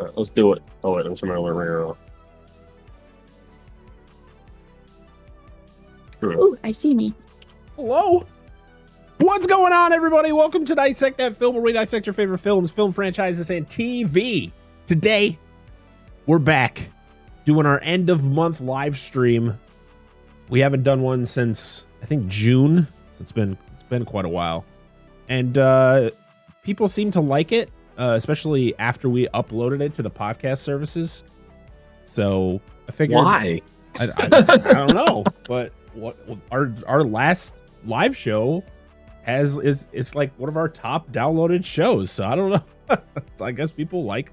All right, let's do it. Oh wait, I'm turning my ringer off. Ooh, I see me. Hello. What's going on, everybody? Welcome to Dissect That Film, where we dissect your favorite films, film franchises, and TV. Today, we're back doing our end of month live stream. We haven't done one since I think June. It's been it's been quite a while, and uh, people seem to like it, uh, especially after we uploaded it to the podcast services. So I figured Why? I, I, I don't know, but what our our last live show has is it's like one of our top downloaded shows. So I don't know. so I guess people like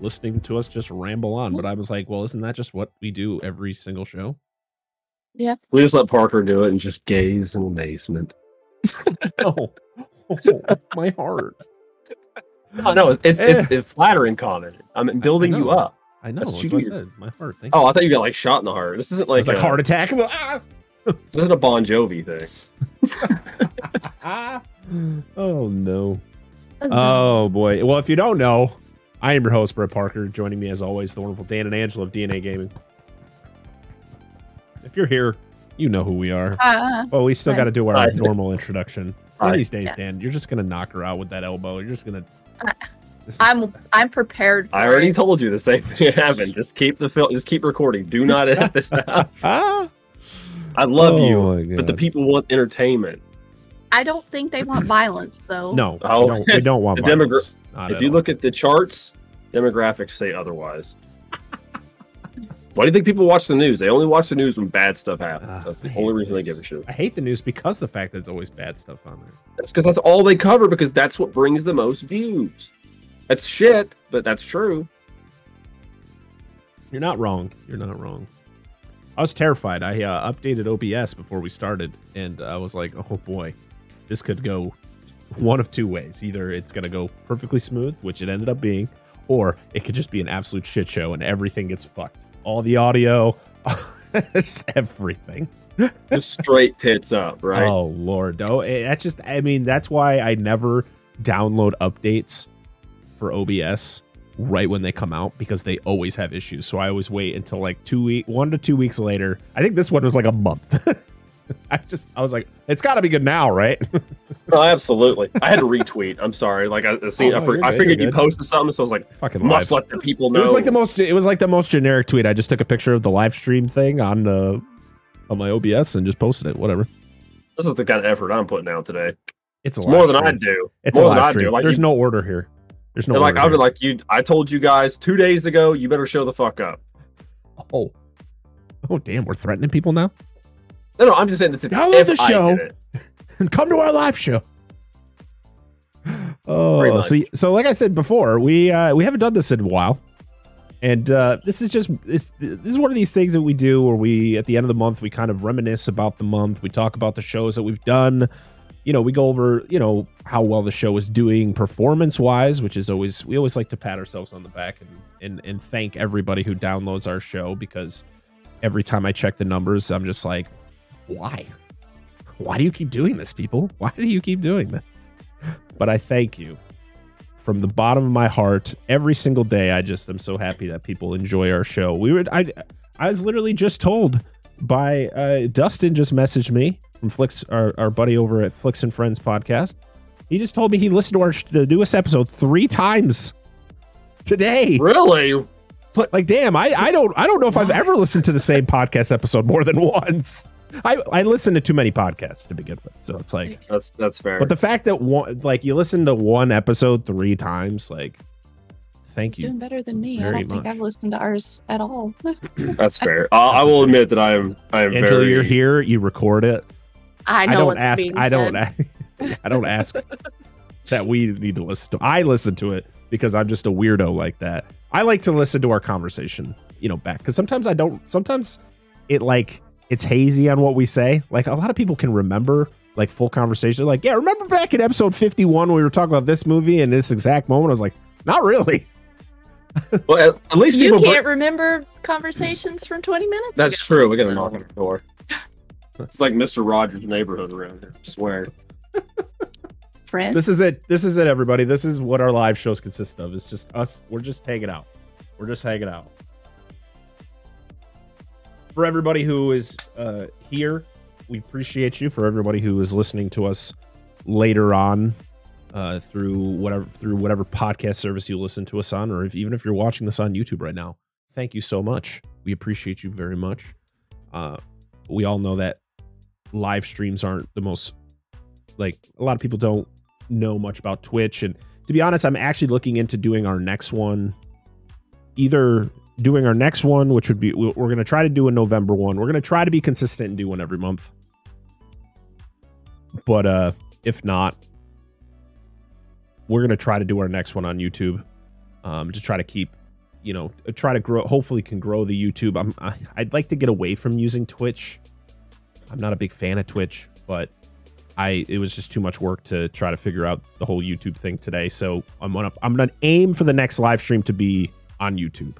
listening to us just ramble on. But I was like, well, isn't that just what we do every single show? Yeah. We just let Parker do it and just gaze in amazement. Oh, my heart. Oh no, it's it's, it's, it's flattering comment. I'm building you up. I know. That's That's, what what I you- said. My heart. Thank Oh, you. I thought you got like shot in the heart. This isn't It like, was like a, heart attack. Ah! This isn't a Bon Jovi thing. Ah! oh no. Oh boy. Well, if you don't know, I am your host, Brett Parker. Joining me as always, the wonderful Dan and Angela of DNA Gaming. If you're here, you know who we are. Uh, Well, we still got to do our Hi. normal introduction. One of these days, Yeah. Dan, you're just gonna knock her out with that elbow. You're just gonna. I- This is- I'm I'm prepared. For I already it. told you the same thing happened. Just keep the film. Just keep recording. Do not edit this out. Ah! I love Oh you, but the people want entertainment. I don't think they want violence though. No, Oh, we, don't, we don't want the violence. Not If you all. look at the charts, demographics say otherwise. Why do you think people watch the news? They only watch the news when bad stuff happens. Ah, That's the only the reason they give a shit. I hate the news because the fact that it's always bad stuff on there. That's because that's all they cover because that's what brings the most views. That's shit, but that's true. You're not wrong. You're not wrong. I was terrified. I uh, updated OBS before we started, and I was like, "Oh boy, this could go one of two ways. Either it's gonna go perfectly smooth, which it ended up being, or it could just be an absolute shit show and everything gets fucked. All the audio, just everything. Just straight tits up, right? Oh lord, oh, that's just. I mean, that's why I never download updates for OBS right when they come out because they always have issues. So I always wait until like two week, one to two weeks later. I think this one was like a month. I just, I was like, it's got to be good now, right? No, absolutely. I had to retweet. I'm sorry. Like I, I seen, Oh, I, for, I figured you posted something, so I was like, Fucking must live. let the people know. It was like the most. It was like the most generic tweet. I just took a picture of the live stream thing on uh, on my OBS and just posted it. Whatever. this is the kind of effort I'm putting out today. It's, a It's more live than I do. It's more a than I do. Like There's you- no order here. There's no like order I would like you. I told you guys two days ago. You better show the fuck up. Oh. Oh damn, we're threatening people now? No, no. I'm just saying it's if, Download if the show. And come to our live show. Oh, so, so like I said before, we uh, we haven't done this in a while, and uh, this is just this, this is one of these things that we do where we at the end of the month we kind of reminisce about the month. We talk about the shows that we've done. You know, we go over you know how well the show is doing performance wise, which is always we always like to pat ourselves on the back and and and thank everybody who downloads our show because every time I check the numbers, I'm just like, why? Why do you keep doing this, people? Why do you keep doing this? But I thank you from the bottom of my heart. Every single day, I just am so happy that people enjoy our show. We were, I, I was literally just told by uh, Dustin just messaged me from Flicks, our, our buddy over at Flicks and Friends podcast. He just told me he listened to our the newest episode three times today. Really? But Like, damn, I, I don't I don't know if I've ever listened to the same podcast episode more than once. I I listen to too many podcasts to begin with, so it's like. That's that's fair. But the fact that one like you listen to one episode three times, like, thank He's you. doing better than me. I don't think. I've listened to ours at all. that's fair. I, I will admit that I am. I am Angela, very. you're here. You record it. I know don't ask. I don't. said. a- I don't ask that we need to listen to. I listen to it because I'm just a weirdo like that. I like to listen to our conversation, you know, back because sometimes I don't. Sometimes it like it's hazy on what we say. Like a lot of people can remember like full conversation. Like, yeah, remember back in episode 51 when we were talking about this movie and this exact moment. I was like, not really. Well, at, at least You people. can't bring- remember conversations from 20 minutes that's ago. true. We got a knock on the door. It's like Mr. Rogers' neighborhood around here. I swear. Friends. This is it. This is it, everybody. This is what our live shows consist of. It's just us. We're just hanging out. We're just hanging out. For everybody who is uh, here, we appreciate you. For everybody who is listening to us later on uh, through whatever through whatever podcast service you listen to us on, or if, even if you're watching this on YouTube right now, thank you so much. We appreciate you very much. Uh, we all know that live streams aren't the most like a lot of people don't know much about Twitch and to be honest, I'm actually looking into doing our next one either doing our next one which would be we're going to try to do a November one. We're going to try to be consistent and do one every month. But uh if not we're going to try to do our next one on YouTube um to try to keep you know try to grow hopefully can grow the youtube i'm I, i'd like to get away from using twitch i'm not a big fan of twitch but i it was just too much work to try to figure out the whole youtube thing today so i'm gonna i'm gonna aim for the next live stream to be on youtube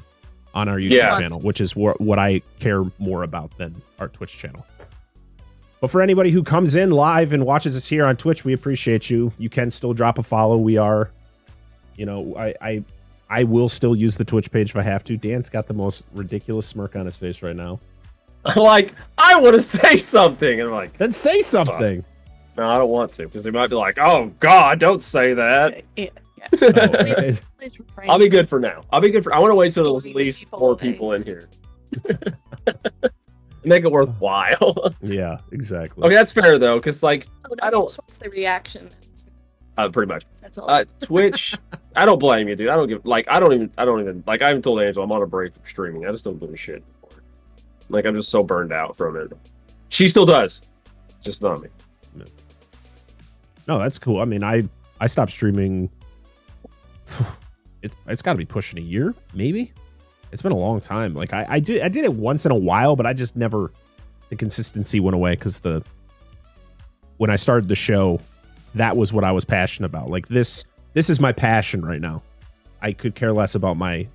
on our youtube Yeah. channel which is wh- what i care more about than our twitch channel but for anybody who comes in live and watches us here on twitch we appreciate you you can still drop a follow we are you know i i I will still use the Twitch page if I have to. Dan's got the most ridiculous smirk on his face right now. I'm like, I want to say something, and I'm like, Then say something. no, I don't want to, because they might be like, oh God, don't say that. Yeah, yeah. Oh, okay. Please. I'll be good for now. I'll be good for. I want to wait till there's at least people four alone. people in here. Make it worthwhile. yeah, exactly. okay, that's fair though, because like, Oh, no, I don't- just wants the reaction. uh, pretty much. That's all. Uh, Twitch. I don't blame you, dude. I don't give like I don't even I don't even like I even told Angel I'm on a break from streaming. I just don't do a shit anymore. Like I'm just so burned out from it. She still does, just not me. No, that's cool. I mean, I I stopped streaming. It's it's got to be pushing a year, maybe. It's been a long time. Like I I did I did it once in a while, but I just never the consistency went away because the when I started the show, that was what I was passionate about. Like this this is my passion right now. I could care less about my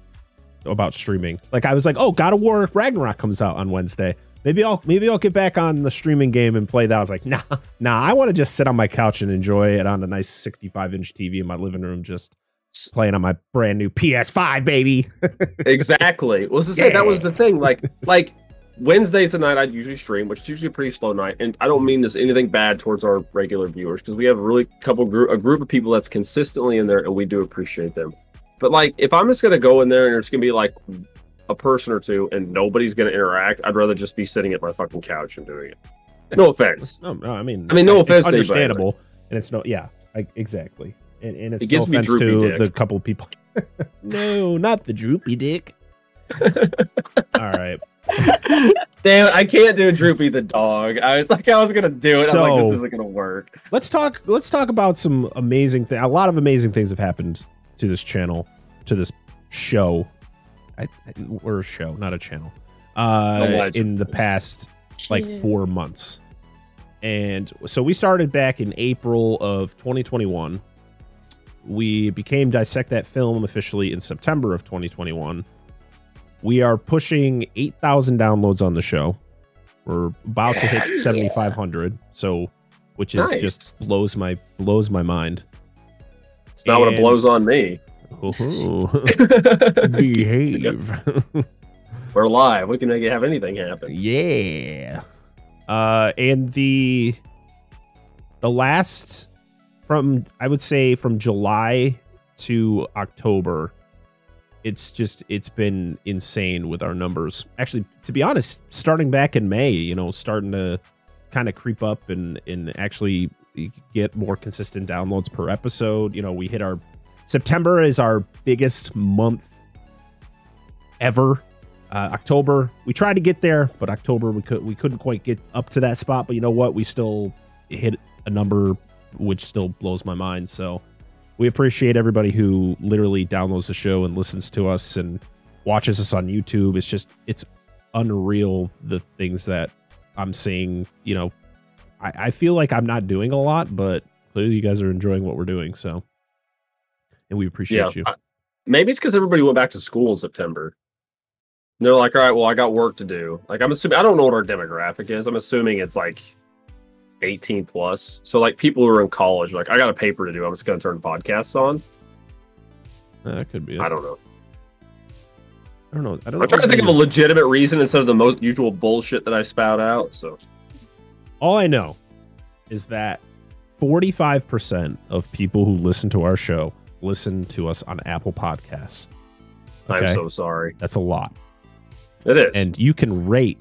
about streaming. Like I was like, oh, God of War Ragnarok comes out on Wednesday. Maybe I'll maybe I'll get back on the streaming game and play that. I was like, nah, nah. I want to just sit on my couch and enjoy it on a nice 65 inch TV in my living room, just playing on my brand new PS5, baby. exactly. Well, to say that was the thing. Like like Wednesdays the night I'd usually stream, which is usually a pretty slow night. And I don't mean this anything bad towards our regular viewers because we have a really couple group a group of people that's consistently in there and we do appreciate them. But like if I'm just gonna go in there and it's gonna be like a person or two and nobody's gonna interact, I'd rather just be sitting at my fucking couch and doing it. No offense. no, no, I mean, I mean, no it's offense to anybody, understandable, and it's no, yeah, I, exactly, and, and it's It gives no me offense droopy to dick. the couple people. no, not the droopy dick. All right, Damn I can't do Droopy the dog. I was like I was gonna do it. I'm like, this isn't gonna work. let's talk. Let's talk about some amazing thing. A lot of amazing things have happened to this channel, to this show. I, I, we're a show, not a channel. Uh, Allegedly. in the past like four months. And so we started back in April of 2021. We became Dissect That Film officially in September of 2021. We are pushing 8,000 downloads on the show. We're about to hit 7,500. So, which is Nice. just blows my blows my mind. It's not what it blows on me. Behave. We're live. We can make have anything happen. Yeah. Uh and the the last from I would say from July to October it's just it's been insane with our numbers. Actually, to be honest, starting back in May, you know, starting to kind of creep up and and actually get more consistent downloads per episode. You know, we hit our September is our biggest month ever uh, October, we tried to get there, but October we could we couldn't quite get up to that spot. But you know what? We still hit a number which still blows my mind. So we appreciate everybody who literally downloads the show and listens to us and watches us on YouTube. It's just it's unreal the things that I'm seeing. You know, I, I feel like I'm not doing a lot, but clearly you guys are enjoying what we're doing. So, and we appreciate you. I- maybe it's because everybody went back to school in September. And they're like, all right, well, I got work to do. Like, I'm assuming, I don't know what our demographic is. I'm assuming it's like 18 plus. So, like, people who are in college, like, I got a paper to do. I'm just going to turn podcasts on. That could be. It. I don't know. I don't know. I don't. I'm trying to think of a legitimate reason instead of the most usual bullshit that I spout out. So All I know is that 45% of people who listen to our show listen to us on Apple Podcasts. I'm so sorry. That's a lot. It is. And you can rate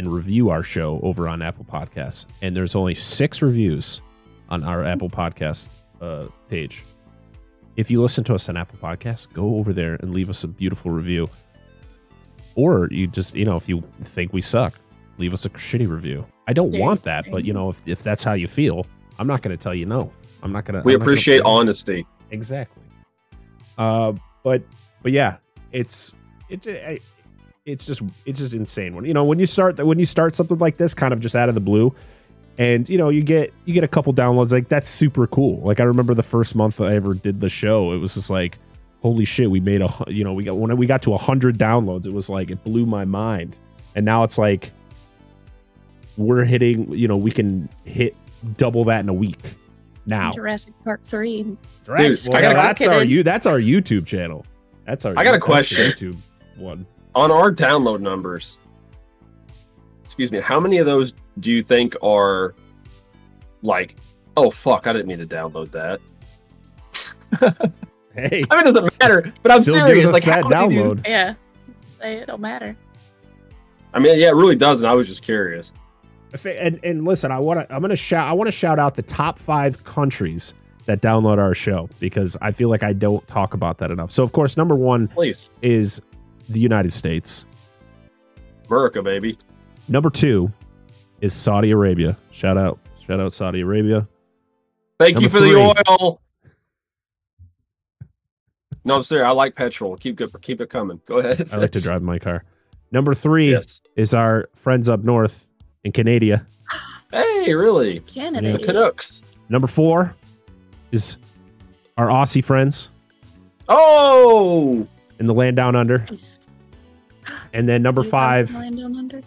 and review our show over on Apple Podcasts. And there's only six reviews on our Apple Podcast uh, page. If you listen to us on Apple Podcasts, go over there and leave us a beautiful review. Or you just, you know, if you think we suck, leave us a shitty review. I don't want that, but you know, if, if that's how you feel, I'm not going to tell you no. I'm not going to. we appreciate honesty. Exactly. Uh, but but yeah, it's it. I, it's just it's just insane when you know when you start when you start something like this kind of just out of the blue and you know you get you get a couple downloads like that's super cool like i remember the first month i ever did the show it was just like holy shit we made a you know we got when we got to 100 downloads it was like it blew my mind and now it's like we're hitting you know we can hit double that in a week now Jurassic Park 3. Jurassic- I well, gotta- that's our you that's our YouTube channel. That's our I got a question. YouTube one. On our download numbers, excuse me, how many of those do you think are like, oh fuck, I didn't mean to download that? Hey, I mean, it doesn't matter, but I'm still serious. Like, that how many do you- download. Yeah. It don't matter. I mean, yeah, it really doesn't. I was just curious. And and listen, I want to I'm gonna shout I want to shout out the top five countries that download our show because I feel like I don't talk about that enough. So of course, number one Please, is the United States. America, baby. Number two is Saudi Arabia. Shout out, shout out Saudi Arabia. Thank you for three. the oil. No, I'm serious. I like petrol. Keep good. Keep it coming. Go ahead. I like to drive my car. Number three Yes. is our friends up north in Canada. Hey, really? Canada. The Canucks. Number four is our Aussie friends Oh, in the land down under. Nice. And then number five Land Down Under?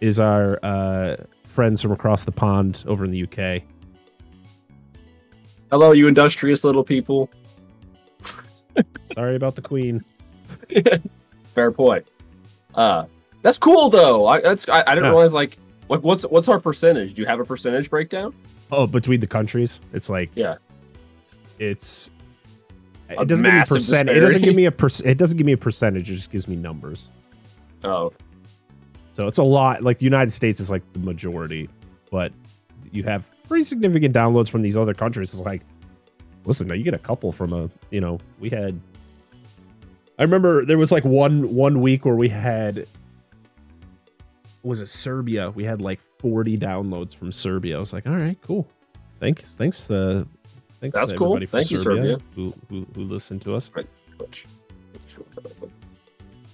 is our uh, friends from across the pond over in the UK. hello, you industrious little people. Sorry about the Queen. Fair point. Uh, that's cool though. I that's I, I didn't Yeah. realize like what what's what's our percentage? Do you have a percentage breakdown? Oh, between the countries, it's like Yeah. it's. It doesn't give me percent. It doesn't give me a perc- It doesn't give me a percentage. It just gives me numbers. Oh, So it's a lot. Like the United States is like the majority, but you have pretty significant downloads from these other countries. It's like, listen, now you get a couple from a. You know, we had. I remember there was like one one week where we had. Was it Serbia? We had like forty downloads from Serbia. I was like, all right, cool. Thanks, thanks, uh, thanks. That's cool. Thank you, Serbia. Who, who who listened to us?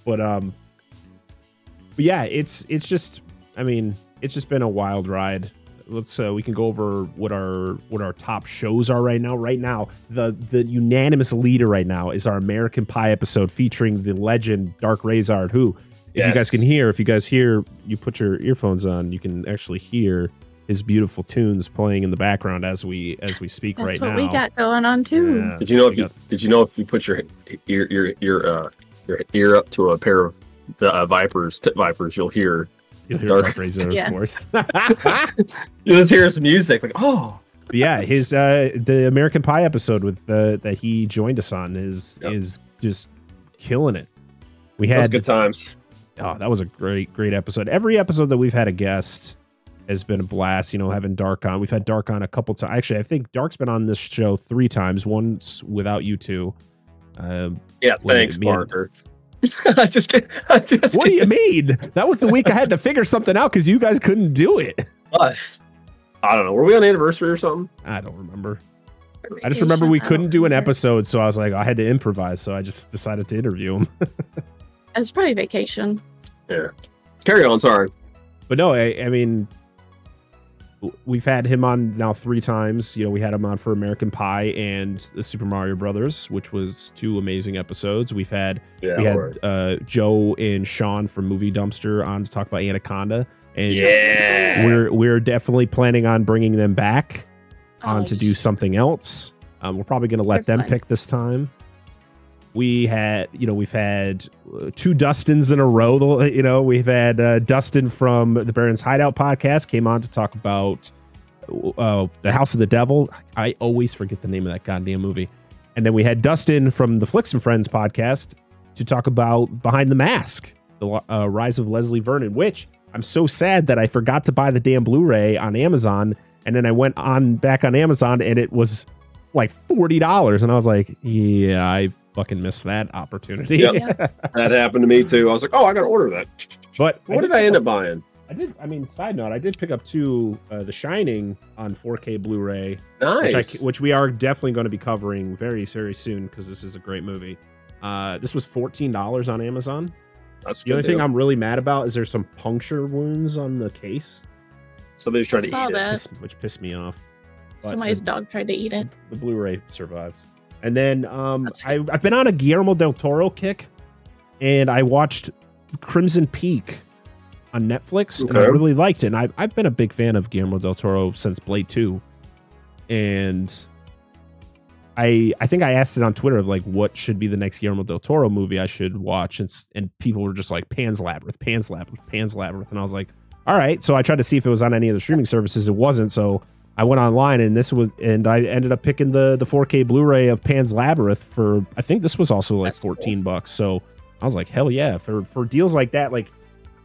But um but yeah it's it's just i mean it's just been a wild ride let's uh we can go over what our what our top shows are right now right now the the unanimous leader right now is our american pie episode featuring the legend dark razard who if you guys can hear if you guys hear you put your earphones on you can actually hear his beautiful tunes playing in the background as we as we speak That's right what now we got going on too. Yeah. Did you know if you got- did you know if you put your ear your your uh your ear up to a pair of the uh, vipers pit vipers, you'll hear you'll hear Dark- dark razard's Yeah. voice you just hear some music like oh yeah, his uh the American Pie episode with uh, that he joined us on is Yep. is just killing it. We that was had good times. oh, that was a great great episode. Every episode that we've had a guest has been a blast. You know, having Dark on. We've had Dark on a couple times. Actually, I think Dark's been on this show three times. Once without you two. Uh, Yeah, thanks, me Parker. I just get I just what do you mean? That was the week I had to figure something out because you guys couldn't do it. us. I don't know. Were we on anniversary or something? I don't remember. I just remember we couldn't don't an episode, so I was like, I had to improvise. So I just decided to interview him. It was probably vacation. Yeah. Carry on. Sorry. but no, I, I mean, w- we've had him on now three times. You know, we had him on for American Pie and the Super Mario Brothers, which was two amazing episodes. We've had Yeah. we had uh, Joe and Sean from Movie Dumpster on to talk about Anaconda, and yeah. we're we're definitely planning on bringing them back on Oh, to do something else. Um, we're probably going to let They're them fun. pick this time. We had, you know, we've had uh, two Dustins in a row. You know, we've had uh, Dustin from the Baron's Hideout podcast came on to talk about uh, the House of the Devil. I always forget the name of that goddamn movie. And then we had Dustin from the Flicks and Friends podcast to talk about Behind the Mask, the uh, Rise of Leslie Vernon, which I'm so sad that I forgot to buy the damn Blu-ray on Amazon, and then I went on back on Amazon and it was like forty dollars, and I was like, yeah, I fucking missed that opportunity. Yep. that happened to me too. I was like, oh, I gotta order that. but what did I end up buying? I did. I mean, side note, I did pick up two, uh, The Shining on 4K Blu-ray, Nice. which, I, which we are definitely going to be covering very, very soon because this is a great movie. Uh, this was fourteen dollars on Amazon. That's a The only good thing. I'm really mad about is there's some puncture wounds on the case, somebody's trying to I saw eat it. that. piss- which pissed me off. But Somebody's the, dog tried to eat it. the Blu-ray survived. And then um, I, I've been on a Guillermo del Toro kick, and I watched Crimson Peak on Netflix, and I really liked it. And I've, I've been a big fan of Guillermo del Toro since Blade 2. And I I think I asked it on Twitter of like what should be the next Guillermo del Toro movie I should watch, and and people were just like Pan's Labyrinth, Pan's Labyrinth, Pan's Labyrinth, and I was like, all right. So I tried to see if it was on any of the streaming services. It wasn't. So I went online and this was, and I ended up picking the the 4K Blu-ray of Pan's Labyrinth for I think this was also like That's cool. 14 bucks. So I was like, hell yeah! For for deals like that, like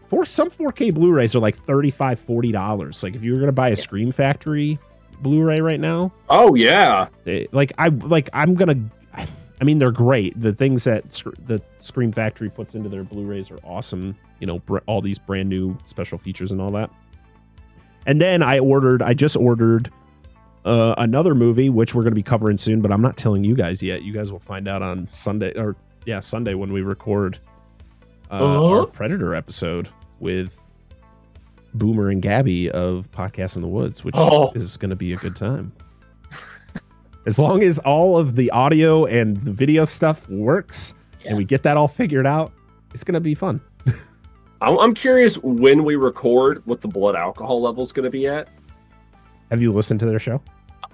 for some 4K Blu-rays are like 35 40 dollars. Like if you were gonna buy a Scream Factory Blu-ray right now, Oh yeah. like I like I'm gonna. I mean, they're great. The things that Sc- the Scream Factory puts into their Blu-rays are awesome. You know, br- all these brand new special features and all that. And then I ordered. I just ordered uh, another movie, which we're going to be covering soon, but I'm not telling you guys yet. You guys will find out on Sunday, or yeah, Sunday when we record uh, Uh-huh. our Predator episode with Boomer and Gabby of Podcast in the Woods, which Oh. is going to be a good time. as long as all of the audio and the video stuff works Yeah. and we get that all figured out, it's going to be fun. I'm, I'm curious when we record what the blood alcohol level is going to be at. Have you listened to their show?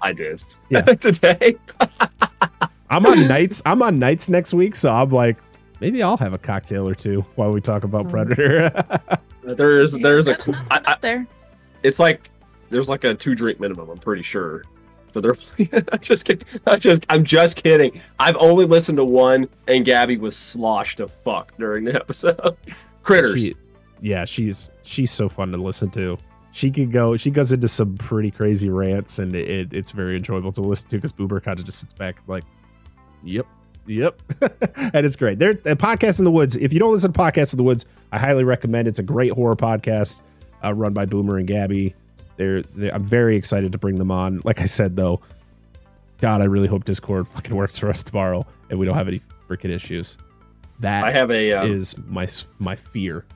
I did. Yeah. Today. I'm on nights. I'm on nights next week, so I'm like, maybe I'll have a cocktail or two while we talk about Mm. Predator. There's there's a That's not I, I, up there. it's like there's like a two drink minimum. I'm pretty sure. For their, I just kidding. I just I'm just kidding. I've only listened to one, and Gabby was sloshed to fuck during the episode. Critters. She- yeah, she's she's so fun to listen to. She could go. She goes into some pretty crazy rants, and it, it's very enjoyable to listen to because Boober kind of just sits back like, "Yep, yep," and it's great. They're a podcast in the woods. If you don't listen to podcasts in the woods, I highly recommend. It's a great horror podcast uh, run by Boomer and Gabby. They're, they're I'm very excited to bring them on. Like I said though, God, I really hope Discord fucking works for us tomorrow and we don't have any freaking issues. That I have a um, is my my fear.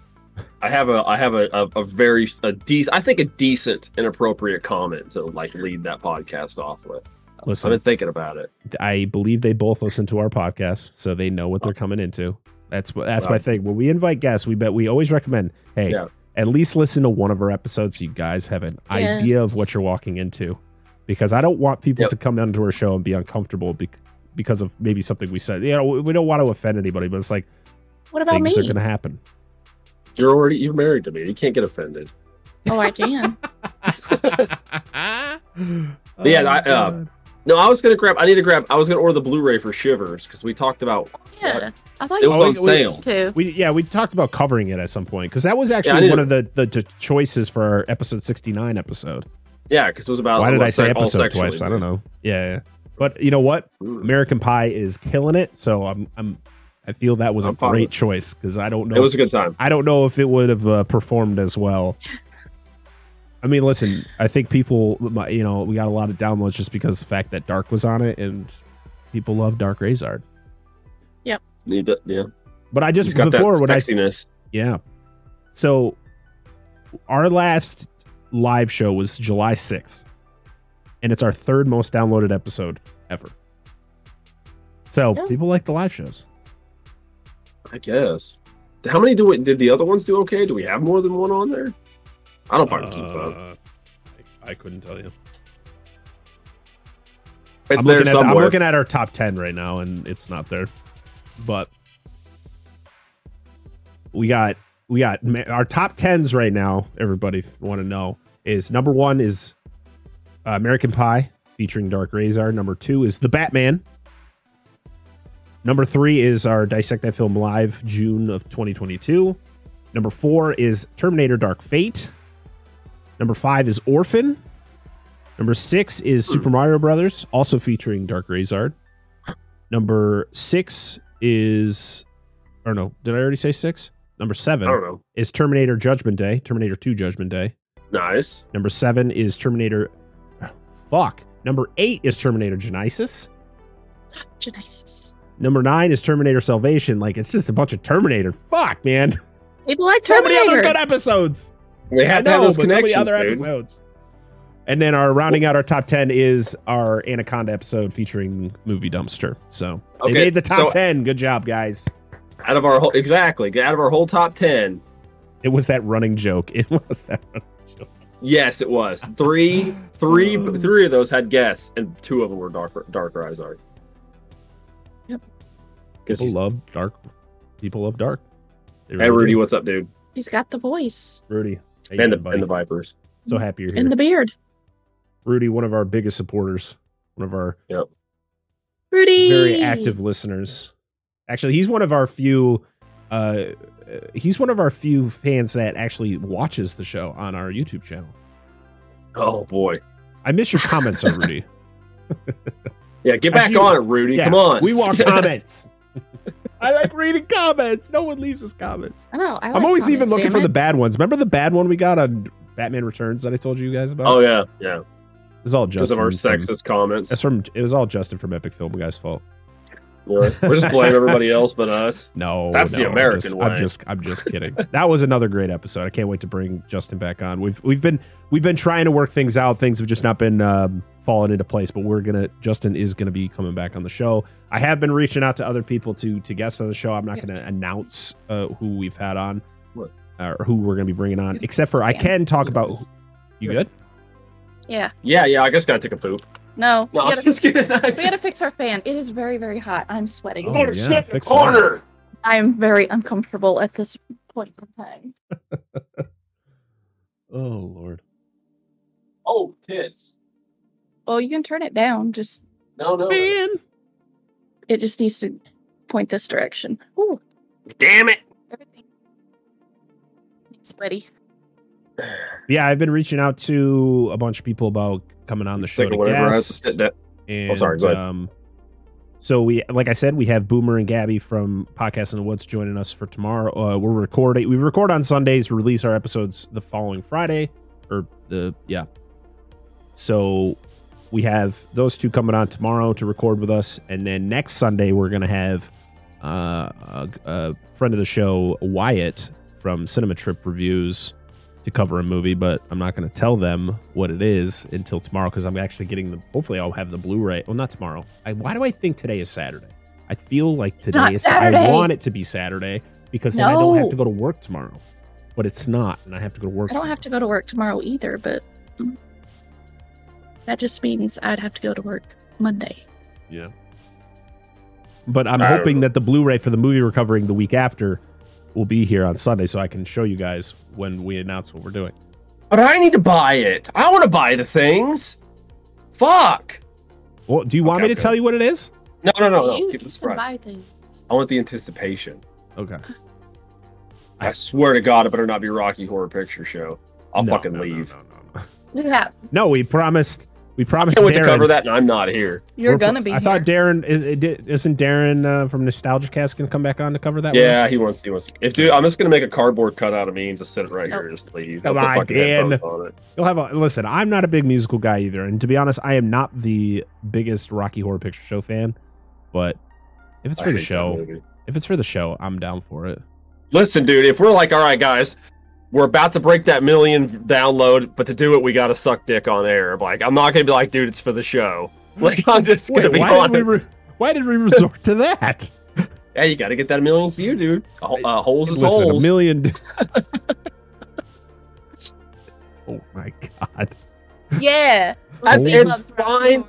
I have a I have a, a, a very a decent I think a decent and appropriate comment to like lead that podcast off with. Listen, I've been thinking about it. I believe they both listen to our podcast, so they know what they're coming into. That's what that's Wow. my thing. When we invite guests, we bet we always recommend, hey, Yeah. at least listen to one of our episodes so you guys have an idea of what you're walking into. Because I don't want people Yep. to come onto our show and be uncomfortable bec- because of maybe something we said. You know, we- we don't want to offend anybody, but it's like What about things me? are going to happen. You're already you're married to me. You can't get offended. Oh, I can. yeah, yeah, I, uh, No, I was gonna grab. I need to grab. I was gonna order the Blu-ray for Shivers because we talked about. Yeah. I thought It was Oh, on wait, wait. sale. too. We yeah we talked about covering it at some point because that was actually need one to- of the, the the choices for our episode sixty nine episode. Yeah, because it was about. Why did I say sec- episode sexually twice? I don't know. Yeah, yeah. but you know what? American Pie is killing it. So I'm I'm I feel that was a I'm fine great choice because I don't know. It was a good time. I don't know if it would have uh, performed as well. I mean, listen, I think people, you know, we got a lot of downloads just because of the fact that Dark was on it, and people love Dark Razard. Need to- yeah, But I just He's got before that when I sexiness. Yeah. So our last live show was July 6th. And it's our third most downloaded episode ever. So Yeah. people like the live shows. I guess. How many do we, did the other ones do? Okay, do we have more than one on there? I don't fucking keep up. Uh, I, I couldn't tell you. It's I'm there looking, at, I'm looking at our top 10 right now, and it's not there. but we got we got our top tens right now. Everybody want to know is number one is uh, American Pie featuring Dark Razor. Number two is The Batman. Number three is our Dissect That Film Live June of 2022. Number four is Terminator Dark Fate. Number five is Orphan. Number six is Super Mario Brothers, also featuring Dark Razard. Number six is, or no, did I already say six? Number I seven don't know. is Terminator Judgment Day, Terminator 2 Judgment Day. Nice. Number seven is Terminator. Fuck. Number eight is Terminator Genisys. Genisys. Number nine is Terminator Salvation. Like it's just a bunch of Terminator. Fuck, man. People like So many other good episodes. We had to have know, those but so many connections, other dude. episodes. And then our rounding out our top ten is our Anaconda episode featuring Movie Dumpster. So they made the top so- ten. Good job, guys. Out of our whole exactly, out of our whole top ten, It was that running joke. It was that running joke. yes, it was three, three, three of those had guests, and two of them were darker, dark eyes art. Yep. Because People love dark. People love dark. They hey really Rudy, do. what's up, dude? He's got the voice Rudy. How you And the doing, buddy? and the Vipers. so happy you're here. and the beard. Rudy, one of our biggest supporters, one of our Rudy. very active listeners. Actually, he's one of our few. Uh, he's one of our few fans that actually watches the show on our YouTube channel. Oh boy, I miss your comments, on Rudy. yeah, get As back you- on it, Rudy. Yeah, Come on, we want comments. I like reading comments. No one leaves us comments. I know. I I'm like always even looking damn for the bad ones. Remember the bad one we got on Batman Returns that I told you guys about? oh yeah, yeah, it was all because Justin. of our from- sexist comments. That's from. It was all Justin from Epic Film Guy's fault. We're we're just blame everybody else but us. No, That's the no, I'm American just- way. I'm just, I'm just kidding. that was another great episode. I can't wait to bring Justin back on. We've, we've been, we've been trying to work things out. Things have just not been um, falling into place. But we're gonna, Justin is gonna be coming back on the show. I have been reaching out to other people to to guest on the show. I'm not Yeah. gonna announce uh, who we've had on, uh, or who we're gonna be bringing on. Except for I can talk about. who- You good? Yeah. Yeah, yeah. I just gotta take a poop. No. No, we, I'm gotta, just kidding. We gotta fix our fan. It is very, very hot. I'm sweating. Oh, I'm yeah, shit fix corner. I am very uncomfortable at this point in time. Oh Lord. Oh, tits. Well, you can turn it down. Just No, no. Man. it just needs to point this direction. Ooh, Damn it. everything. Sweaty. Yeah, I've been reaching out to a bunch of people about coming on the show to of I have to guest. sit down. Sorry, go ahead. Um, so we, like I said, we have Boomer and Gabby from Podcast in the Woods joining us for tomorrow. Uh, we're recording. We record on Sundays. Release our episodes the following Friday, or the yeah. So we have those two coming on tomorrow to record with us, and then next Sunday we're gonna have uh, a, a friend of the show, Wyatt from Cinema Trip Reviews, to cover a movie, but I'm not going to tell them what it is until tomorrow because I'm actually getting the. Hopefully, I'll have the Blu-ray. Well, not tomorrow. I, why do I think today is Saturday? I feel like today is. I want it to be Saturday because then I don't have to go to work tomorrow. But it's not, and I have to go to work. I don't have to go to work tomorrow either, but mm, that just means I'd have to go to work Monday. Yeah. But I'm I hoping that the Blu-ray for the movie we're covering the week after will be here on Sunday, so I can show you guys when we announce what we're doing. But I need to buy it. I want to buy the things. Fuck. Well, do you want Okay, me to okay. tell you what it is? No, no, no, no. you, Keep you the surprise. buy things. I want the anticipation. Okay. I swear to God, it better not be Rocky Horror Picture Show. I'll No, fucking no, no, leave. no, no, no. Yeah, No, we promised. We promised. can't wait to cover that, and I'm not here. you're we're- gonna be. I thought. Darren is- it- isn't Darren uh, from Nostalgia Cast gonna come back on to cover that. Yeah, one? he wants. He wants. If dude, I'm just gonna make a cardboard cutout of me and just sit it right here and just leave. Come I'll put on, Dan. on. You'll have a listen. I'm not a big musical guy either, and to be honest, I am not the biggest Rocky Horror Picture Show fan. But if it's I for the show, if it's for the show, I'm down for it. Listen, dude, if we're like, all right, guys, we're about to break that million download, but to do it, we got to suck dick on air. Like, I'm not gonna be like, dude, it's for the show. Like, I'm just gonna Wait, be why did we? Re- why did we resort to that? Yeah, you got to get that million view, dude. Uh, uh, holes is Listen, a holes. million. oh my god! Yeah, I- Holes. Rusty it's fine.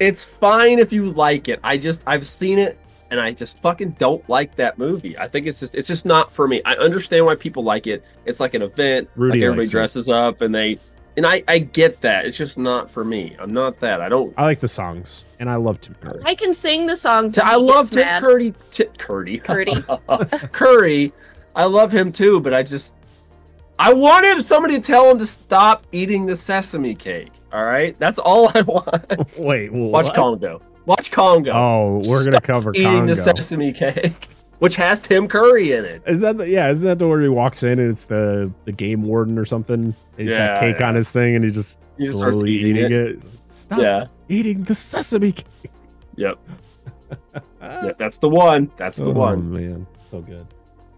It's fine if you like it. I just, I've seen it and I just fucking don't like that movie. I think it's just it's just not for me. I understand why people like it. It's like an event, Rudy like everybody likes it. dresses up and they and I I get that. It's just not for me. I'm not that. I don't. I like the songs, and I love Tim Curry. I can sing the songs. I love gets Tim mad. Curry. Ti- Curry. Curdy. Curry. I love him too, but I just I want him somebody to tell him to stop eating the sesame cake. All right, that's all I want. Wait, Watch what? Congo. Watch Congo. Oh, we're gonna cover eating Congo. the sesame cake, which has Tim Curry in it. Is that the, yeah? Isn't that the where he walks in and it's the the game warden or something? He's Yeah, got cake yeah. on his thing and he just He just starts slowly eating eating, it. it. Stop Yeah. eating the sesame cake. Yep. Yep. That's the one. That's the oh, one. man, so good.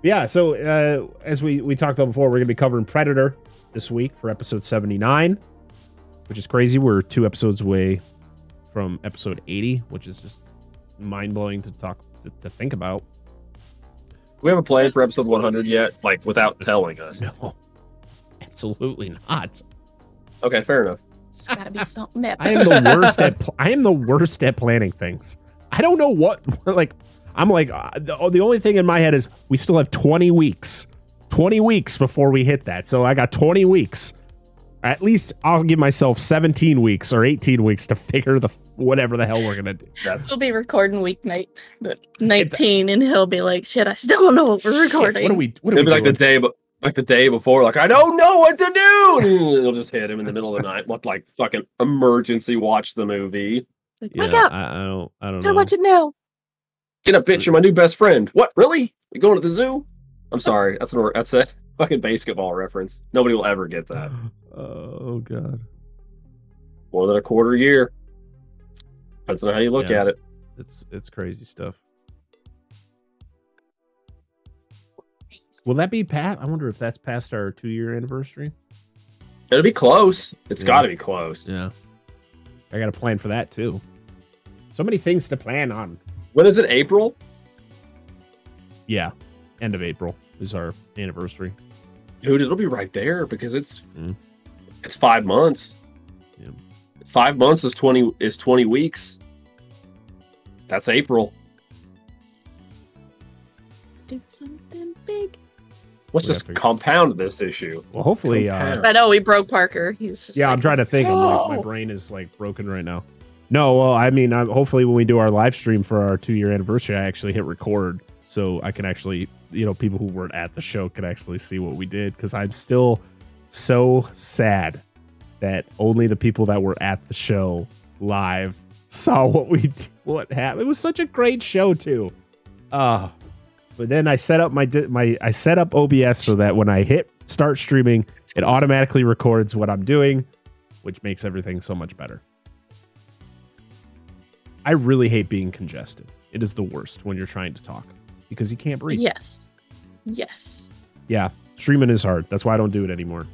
Yeah. So uh, as we we talked about before, we're gonna be covering Predator this week for episode seventy nine, which is crazy. We're two episodes away from episode eighty, which is just mind blowing to talk to, to think about. We haven't planned for episode 100 yet, like without telling us. No, absolutely not. Okay, fair enough. It's gotta be something. I am the worst at pl- I am the worst at planning things. I don't know what like I'm like uh, the, the only thing in my head is we still have 20 weeks. 20 weeks before we hit that. So I got 20 weeks. At least I'll give myself 17 weeks or 18 weeks to figure the whatever the hell we're going to do. That's We'll be recording weeknight, but 19, and he'll be like, shit, I still don't know what we're recording. What are we what are It'll we be like the day, but like the day before, like I don't know what to do. And it'll just hit him in the middle of the night. What like fucking emergency watch the movie? Like, yeah, Wake up! I, I don't I don't Gotta know. watch it now. Get up, bitch! You're my new best friend. What? Really? We going to the zoo? I'm sorry. That's an that's a fucking basketball reference. Nobody will ever get that. oh god. More than a quarter year. Depends on how you look Yeah. at it. It's it's crazy stuff. Will that be Pat? I wonder if that's past our 2-year anniversary. It'll be close. It's Yeah. got to be close. Yeah. I got a plan for that too. So many things to plan on. When is it? April? Yeah. End of April is our anniversary. Dude, it'll be right there because it's Mm. it's five months. Yeah. Five months is twenty is twenty weeks. That's April. Do something big. Let's We just compound this issue. Well, hopefully uh I know we broke Parker. He's just Yeah, like, I'm trying to think. I'm like, my brain is like broken right now. No, well, I mean, i hopefully when we do our live stream for our 2-year anniversary, I actually hit record so I can actually, you know, people who weren't at the show can actually see what we did cuz I'm still so sad that only the people that were at the show live saw what we what happened. It was such a great show too. Uh but then I set up my my I set up OBS so that when I hit start streaming, it automatically records what I'm doing, which makes everything so much better. I really hate being congested. It is the worst when you're trying to talk because he can't breathe. Yes. Yes. Yeah, streaming is hard. That's why I don't do it anymore.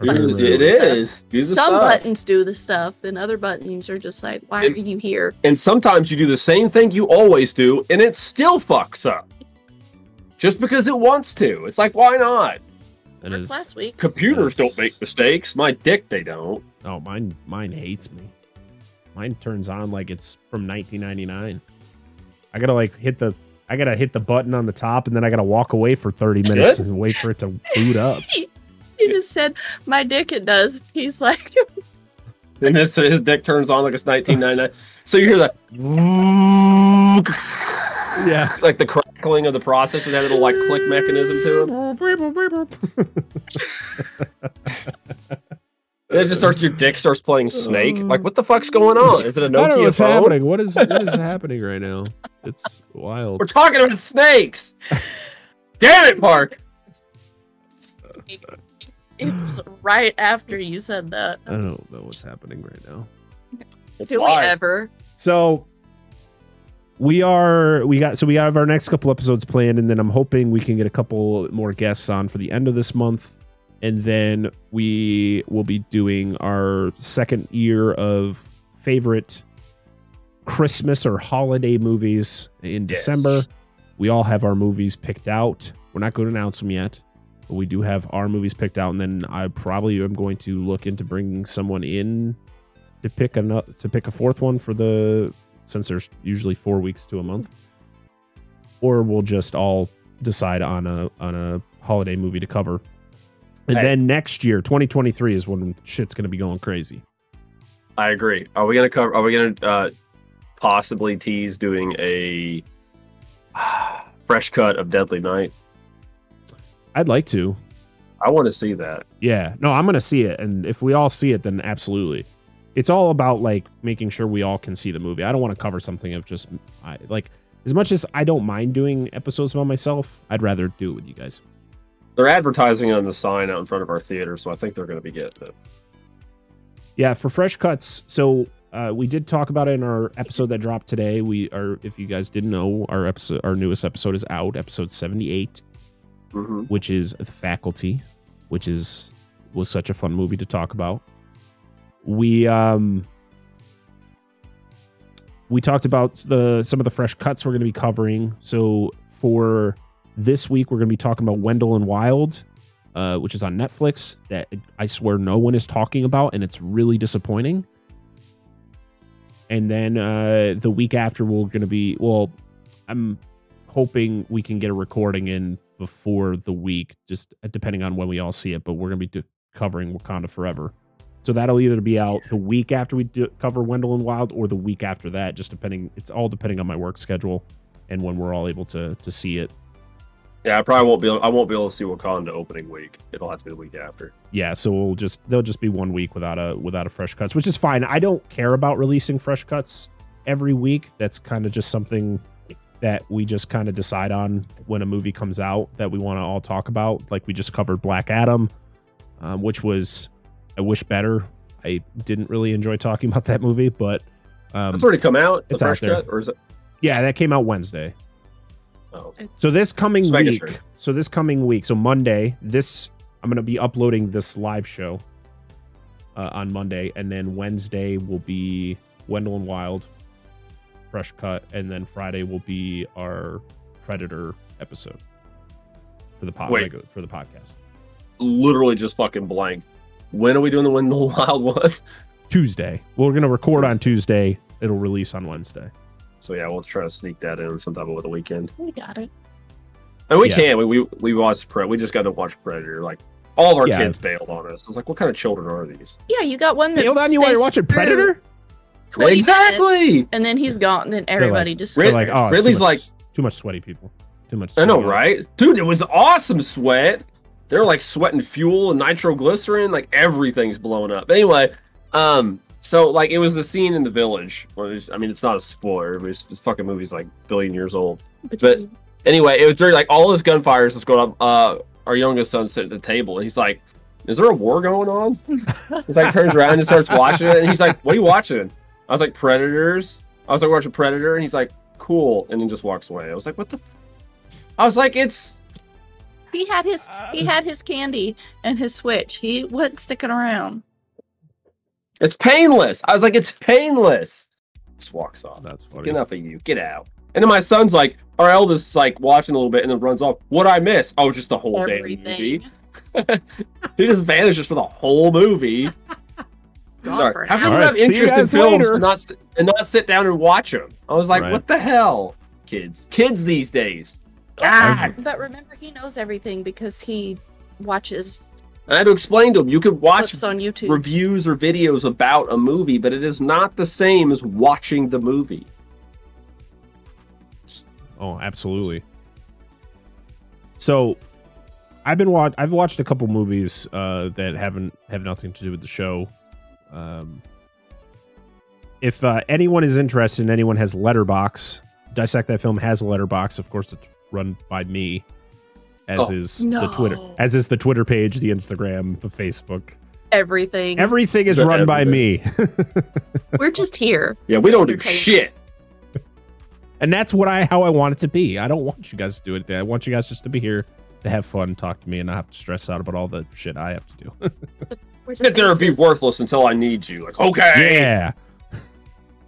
Or It really- It is. Do the Some stuff. buttons do the stuff, and other buttons are just like, why It- are you here? And sometimes you do the same thing you always do, and it still fucks up. Just because it wants to. It's like, why not? It is. last week. Computers don't make mistakes. My dick, they don't. Oh, mine mine hates me. Mine turns on like it's from 1999. I gotta like hit the I gotta hit the button on the top and then I gotta walk away for 30 minutes and wait for it to boot up. He just said, my dick it does. He's like, And his, his dick turns on like it's 1999. so you hear that, Yeah. like the crackling of the processor, and that little like click mechanism to it. It just starts, your dick starts playing Snake. Like, what the fuck's going on? Is it a I Nokia what's phone? happening. What is what is happening right now? It's wild. We're talking about snakes. Damn it, Park. it was right after you said that. I don't know what's happening right now. It's Do we live. ever? So we are we got so we have our next couple episodes planned and then I'm hoping we can get a couple more guests on for the end of this month and then we will be doing our second year of favorite Christmas or holiday movies in Yes. December. We all have our movies picked out. We're not going to announce them yet, but we do have our movies picked out and then I probably am going to look into bringing someone in to pick a to pick a fourth one for the since there's usually four weeks to a month. or we'll just all decide on a on a holiday movie to cover. And Hey. then next year, 2023 is when shit's going to be going crazy. I agree. Are we gonna cover? Are we gonna uh, possibly tease doing a fresh cut of Deadly Night? I'd like to. I want to see that. Yeah. No, I'm going to see it and if we all see it then absolutely. It's all about like making sure we all can see the movie. I don't want to cover something of just I like as much as I don't mind doing episodes about myself, I'd rather do it with you guys. They're advertising on the sign out in front of our theater, so I think they're gonna be getting it. Yeah, for fresh cuts. So uh, we did talk about it in our episode that dropped today. We are, if you guys didn't know, our episode, our newest episode is out, episode seventy-eight, hmm which is the faculty, which is was such a fun movie to talk about. We um we talked about the some of the fresh cuts we're going to be covering. So for this week, we're going to be talking about Wendell and Wild, uh, which is on Netflix. That I swear no one is talking about, and it's really disappointing. And then uh, the week after, we're going to be well. I'm hoping we can get a recording in before the week, just depending on when we all see it. But we're going to be do- covering Wakanda Forever. So that'll either be out the week after we do cover Wendell and Wild or the week after that, just depending. It's all depending on my work schedule and when we're all able to to see it. Yeah, I probably won't be. Able, I won't be able to see Wakanda opening week. It'll have to be the week after. Yeah, so we'll just they'll just be one week without a without a fresh cuts, which is fine. I don't care about releasing fresh cuts every week. That's kind of just something that we just kind of decide on when a movie comes out that we want to all talk about. Like we just covered Black Adam, um, which was I wish better. I didn't really enjoy talking about that movie, but um, It's already come out. The it's out there. cut, or is it? yeah, that came out Wednesday. Oh, So this coming week, so this coming week, so Monday, this I'm gonna be uploading this live show uh, on Monday, and then Wednesday will be Wendell and Wild, fresh cut, and then Friday will be our Predator episode for the pod Wait. for the podcast. literally just fucking blank. When are we doing the Wendell and Wild one? Tuesday, we're gonna record on Tuesday. It'll release on Wednesday. So yeah, we'll try to sneak that in sometime over the weekend. We got it. And we Yeah. can. We, we we watched Pre. We just got to watch Predator. Like all of our Yeah. kids bailed on us. I was like, what kind of children are these? Yeah, you got one that Hold on, you while you're watching through Predator? 20 minutes, exactly. and then he's gone. And then everybody just Rid- like, oh, it's Ridley's too much, like- too much sweaty people. Too much. Sweaty. I know, sweaty guys. right? Dude, it was awesome sweat. They're like sweating fuel and nitroglycerin, like everything's blowing up. Anyway, um, so like it was the scene in the village. Was- I mean, it's not a spoiler. But it's, this fucking movie's like billion years old. but- Anyway, it was during like all this gunfire is going on. Uh, our youngest son sitting at the table, and he's like, "Is there a war going on?" he's like turns around and starts watching it, and he's like, "What are you watching?" I was like, "Predators." I was like, "Watching Predator," and he's like, "Cool," and then just walks away. I was like, "What the?" F-? I was like, "It's." he had his he had his candy and his switch. He wasn't sticking around. It's painless. I was like, it's painless. Just walks off. That's It's like, funny. enough of you. Get out. And then my son's like, our eldest is like watching a little bit and then runs off. What I miss? Oh, just the whole damn movie. Everything. He just vanishes for the whole movie. Sorry. How come hour. you Alright, have see you interest in films later. and not sit- and not sit down and watch them? I was like, Right. what the hell, kids? Kids these days. Ah, God. But remember, he knows everything because he watches I had to explain to him. You could watch clips on YouTube. reviews or videos about a movie, but it is not the same as watching the movie. Oh, absolutely. So, I've been watch. I've watched a couple movies uh, that haven't have nothing to do with the show. Um, if uh, anyone is interested, and anyone has Letterboxd, dissect that film has a Letterboxd. Of course, it's run by me, as Oh. is the Twitter, as is the Twitter page, the Instagram, the Facebook. everything. Everything is The run by me, We're just here. Yeah, we don't do shit. and that's what I how I want it to be. I don't want you guys to do it. I want you guys just to be here to have fun, talk to me, and not have to stress out about all the shit I have to do. We're the Sit there and be worthless until I need you. Like, okay. yeah.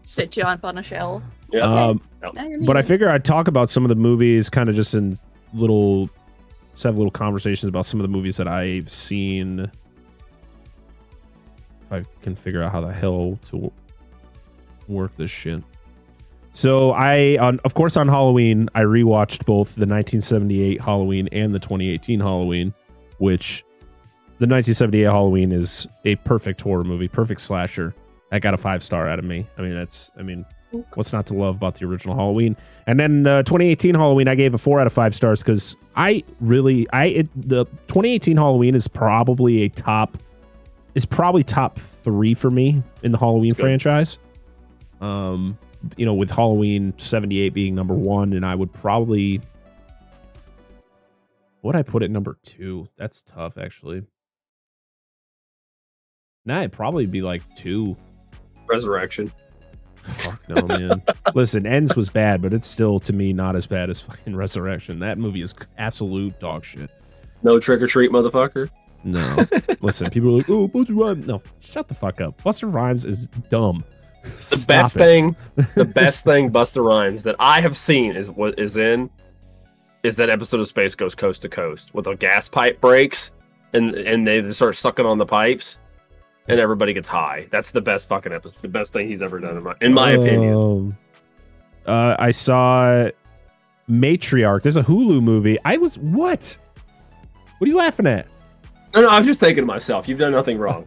Sit you up on a shelf. Yeah. Um, Now you're but I figure I'd talk about some of the movies, kind of just in little, just have little conversations about some of the movies that I've seen. If I can figure out how the hell to work this shit. So I, on of course, on Halloween, I rewatched both the 1978 Halloween and the 2018 Halloween, which the 1978 Halloween is a perfect horror movie, perfect slasher. I got a five star out of me. I mean, that's, I mean, what's not to love about the original Halloween? And then uh, 2018 Halloween, I gave a four out of five stars because I really, I it, the 2018 Halloween is probably a top, is probably top three for me in the Halloween franchise. Um, you know, with Halloween 78 being number one, and I would probably, what I put at number two? That's tough, actually. Nah, it'd probably be like two. Resurrection. Fuck no, man. Listen, Ends was bad, but it's still to me not as bad as fucking Resurrection. That movie is absolute dog shit. No trick or treat, motherfucker. No, listen, people are like, "Oh, Busta Rhymes." No, shut the fuck up. Busta Rhymes is dumb. The best thing, the best thing, Busta Rhymes that I have seen is what is in, is that episode of Space Ghost Coast to Coast with a gas pipe breaks and and they start sucking on the pipes, and everybody gets high. That's the best fucking episode. The best thing he's ever done in my in my opinion. Um, Uh, I saw Matriarch. There's a Hulu movie. I was what? What are you laughing at? No, no, I'm just thinking to myself. You've done nothing wrong.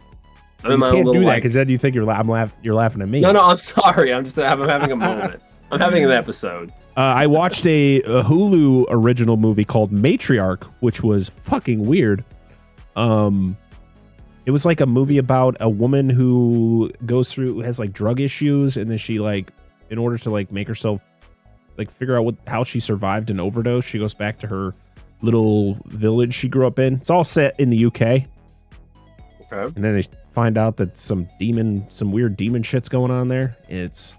I'm you in my can't own do that because then you think you're la- I'm laugh- you're laughing at me. No, no, I'm sorry. I'm just I'm having a moment. I'm having an episode. Uh, I watched a, a Hulu original movie called Matriarch, which was fucking weird. Um, it was like a movie about a woman who goes through has like drug issues, and then she like, in order to like make herself like figure out what how she survived an overdose, she goes back to her little village she grew up in. It's all set in the UK, Okay. and then they find out that some demon, some weird demon shit's going on there. It's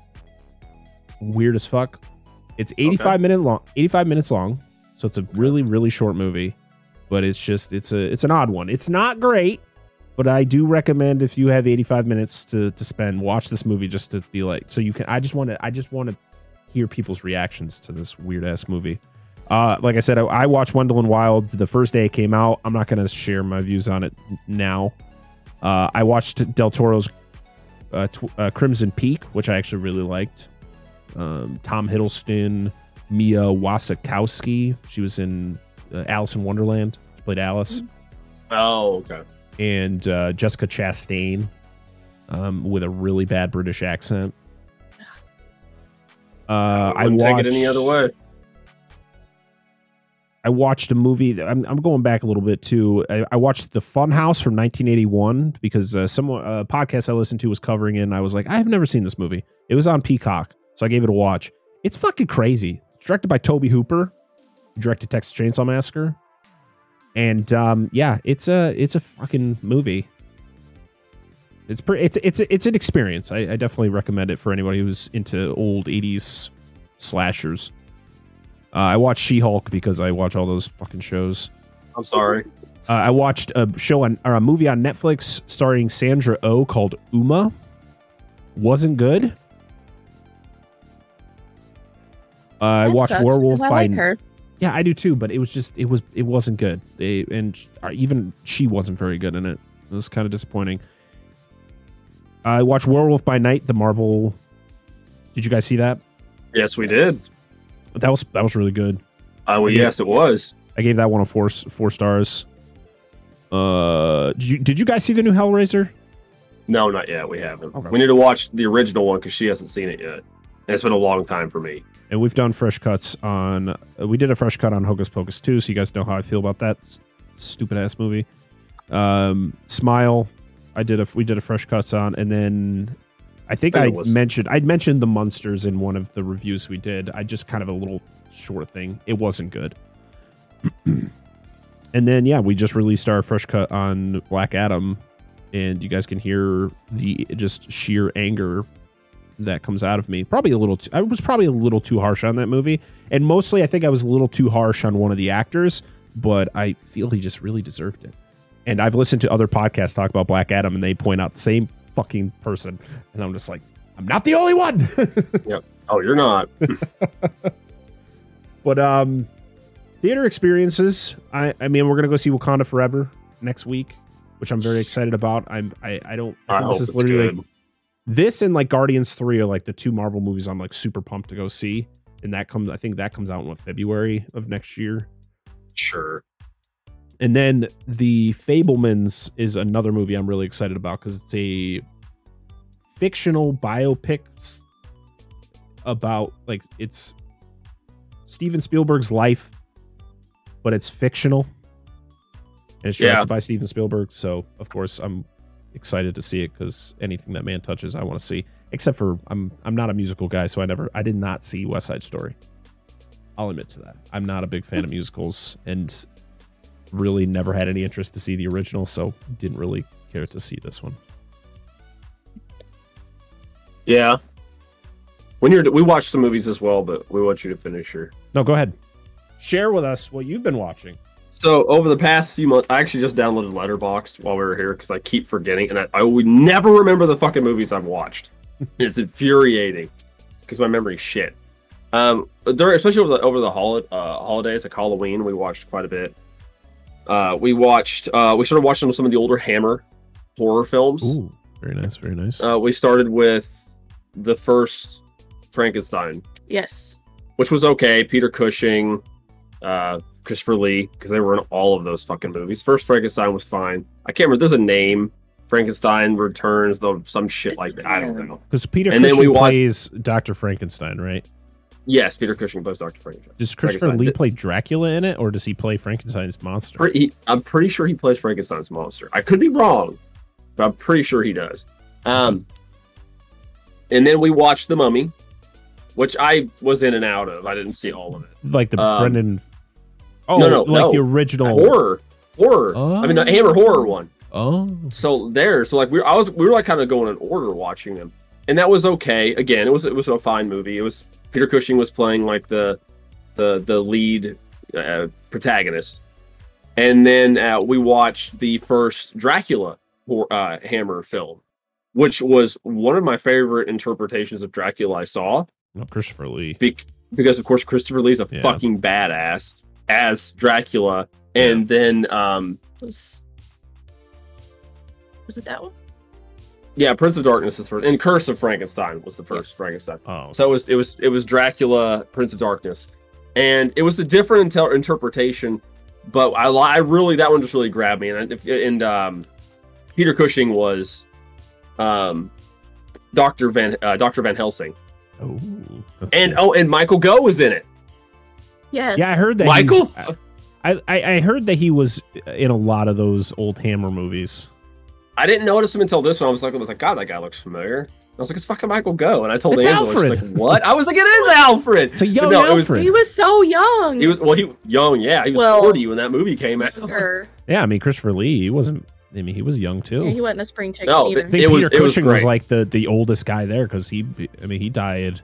weird as fuck. It's 85 Okay. minute long, 85 minutes long, so it's a really really short movie, but it's just it's a it's an odd one. It's not great, but I do recommend if you have 85 minutes to to spend, watch this movie just to be like so you can. I just want to I just want to hear people's reactions to this weird ass movie. Uh, like I said, I, I watched Wendell and Wild the first day it came out. I'm not going to share my views on it now. Uh, I watched Del Toro's uh, tw- uh, Crimson Peak, which I actually really liked. Um, Tom Hiddleston, Mia Wasikowska. She was in uh, Alice in Wonderland. She played Alice. Oh, okay. And uh, Jessica Chastain um, with a really bad British accent. Uh, I wouldn't watched, take it any other way. I watched a movie. that- I'm, I'm going back a little bit too. I, I watched The Fun House from 1981 because uh, some uh, podcast I listened to was covering it. And I was like, I have never seen this movie. It was on Peacock, so I gave it a watch. It's fucking crazy. It's directed by Tobe Hooper, who directed Texas Chainsaw Massacre, and um, yeah, it's a it's a fucking movie. It's pretty. It's it's it's an experience. I, I definitely recommend it for anybody who's into old 80s slashers. Uh, I watched She Hulk because I watch all those fucking shows. I'm sorry. Uh, I watched a show on or a movie on Netflix starring Sandra Oh called Umma. Wasn't good. Uh, I watched sucks, 'cause Werewolf I by like her. Yeah, I do too, but it was just it was it wasn't good. They and uh, even she wasn't very good in it. It was kind of disappointing. I watched Werewolf by Night, the Marvel. Did you guys see that? Yes, we did. That was that was really good. Uh, well, yes, it was. I gave that one a four four stars. Uh, did you did you guys see the new Hellraiser? No, not yet. We haven't. Okay. We need to watch the original one because she hasn't seen it yet. And it's been a long time for me. And we've done fresh cuts on. We did a fresh cut on Hocus Pocus 2, so you guys know how I feel about that stupid ass movie. Um, Smile, I did a we did a fresh cuts on, and then I think I I think it was- mentioned I mentioned the monsters in one of the reviews we did. I just kind of a little short thing. It wasn't good. and then yeah, we just released our fresh cut on Black Adam, and you guys can hear the just sheer anger that comes out of me. Probably a little. Too, I was probably a little too harsh on that movie, and mostly I think I was a little too harsh on one of the actors. But I feel he just really deserved it. And I've listened to other podcasts talk about Black Adam, and they point out the same fucking person, and I'm just like, I'm not the only one. yep. Oh, you're not. but um, theater experiences. I I mean, we're gonna go see Wakanda Forever next week, which I'm very excited about. I'm I I don't. I I this is it's literally good. like this and like Guardians three are like the two Marvel movies I'm like super pumped to go see, and that comes I think that comes out in what February of next year. Sure. And then the Fabelmans is another movie I'm really excited about because it's a fictional biopic about like it's Steven Spielberg's life, but it's fictional. And it's directed Yeah. by Steven Spielberg, so of course I'm excited to see it because anything that man touches, I want to see. Except for I'm I'm not a musical guy, so I never I did not see West Side Story. I'll admit to that. I'm not a big fan of musicals, and really never had any interest to see the original, so didn't really care to see this one. Yeah. When you're, we watched some movies as well, but we want you to finish your. No, go ahead. Share with us what you've been watching. So over the past few months, I actually just downloaded Letterboxd while we were here because I keep forgetting, and I, I would never remember the fucking movies I've watched. it's infuriating because my memory's shit. Um, during especially over the over the hol- uh, holidays, like Halloween, we watched quite a bit. Uh, we watched. Uh, we started watching some of the older Hammer horror films. Ooh, very nice, very nice. Uh, we started with the first Frankenstein, Yes. which was okay. Peter Cushing, uh, Christopher Lee, because they were in all of those fucking movies. First Frankenstein was fine. I can't remember. There's a name. Frankenstein Returns, though, some shit like that. I don't know. Because Peter and then we watched- plays Doctor Frankenstein, right? Yes, Peter Cushing plays Doctor Frankenstein. Does Christopher Frankenstein. Lee Did- play Dracula in it, or does he play Frankenstein's monster? Pre- he- I'm pretty sure he plays Frankenstein's monster. I could be wrong, but I'm pretty sure he does. Um, and then we watched The Mummy, which I was in and out of. I didn't see all of it. like the Um, Brendan. Oh, no, no, like no. the original Horror, horror. I mean, the Oh. Hammer horror one. Oh, So there, so like we, I was, we were like kind of going in order watching them, and that was okay. Again, it was, it was a fine movie. It was Peter Cushing was playing like the, the, the lead uh, protagonist, and then uh, we watched the first Dracula hor- uh, Hammer film, which was one of my favorite interpretations of Dracula I saw. no, Christopher Lee. Be- because of course Christopher Lee's a Yeah. fucking badass as Dracula, and then um Was was it that one? yeah, Prince of Darkness is first, and Curse of Frankenstein was the first Frankenstein. Oh, So it was it was it was Dracula, Prince of Darkness, and it was a different inter- interpretation, but I I really that one just really grabbed me, and if- and um, Peter Cushing was um Doctor Van uh, Doctor Van Helsing, oh, and cool. oh, and Michael Gough was in it. Yes. yeah, I heard that. Michael, I, I I heard that he was in a lot of those old Hammer movies. I didn't notice him until this one. I was like, I was like, God, that guy looks familiar. I was like, it's fucking Michael Gough, and I told It's Angela, she's Alfred. like, what? I was like, it is Alfred. It's a young no, it was- Alfred. He was so young. He was well, he young, yeah, he was Well- forty when that movie came out. Sure. yeah, I mean Christopher Lee. He wasn't. I mean, he was young too. Yeah, he wasn't a spring chicken No, either. I think It was- Peter it was Cushing was, great. like the the oldest guy there because he. I mean, he died.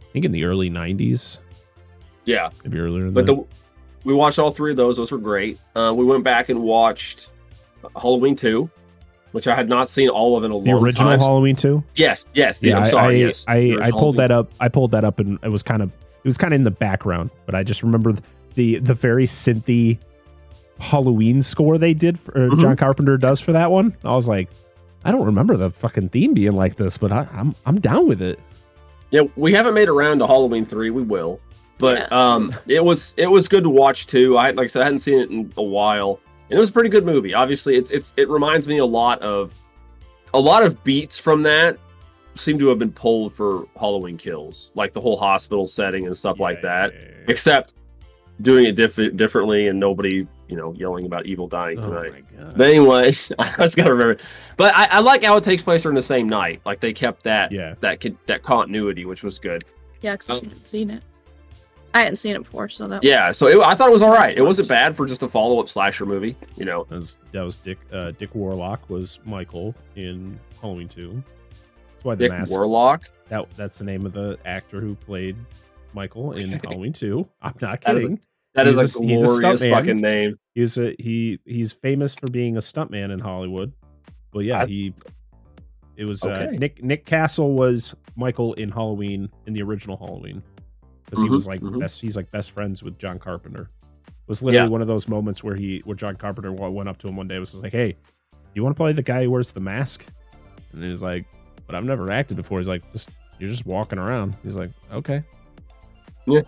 I think in the early '90s, Yeah, maybe earlier. Than but that. the we watched all three of those. Those were great. Uh, we went back and watched Halloween two, which I had not seen all of in a long time. the long original time. Halloween two. Yes, yes. The, Yeah, I'm sorry. I, yes, I, the I, pulled that up. I pulled that up, and it was kind of it was kind of in the background, but I just remember the the very synthy Halloween score they did for or Mhm. John Carpenter does for that one. I was like, I don't remember the fucking theme being like this, but I, I'm I'm down with it. Yeah, we haven't made around to Halloween three. We will, but Yeah. um, it was it was good to watch too. I like I said, I hadn't seen it in a while, and it was a pretty good movie. Obviously, it's it's it reminds me a lot of a lot of beats from that seem to have been pulled for Halloween Kills, like the whole hospital setting and stuff like that. Except doing it diff- differently and nobody, you know, yelling about evil dying Oh tonight. my god. But anyway, I just gotta remember. But I, I like how it takes place during the same night. Like they kept that Yeah. that that continuity, which was good. Yeah, because i haven't seen it. I hadn't seen it before, so that Yeah, was- so it, I thought it was all right. It wasn't bad for just a follow up slasher movie. You know, That was that was Dick uh, Dick Warlock was Michael in Halloween two. That's why the Dick mask Warlock. that that's the name of the actor who played Michael in Halloween two. I'm not That is a- kidding. That is He's a a- he's a glorious fucking name. He's a he he's famous for being a stuntman in Hollywood. But yeah, I- he it was uh, Nick Nick Castle was Michael in Halloween in the original Halloween because he Mhm, was like mhm. best he's like best friends with John Carpenter. It was literally Yeah. one of those moments where he where John Carpenter went up to him one day and was like, "Hey, you want to play the guy who wears the mask?" And he was like, but I've never acted before. He's like, just you're just walking around. He's like, okay, Yeah.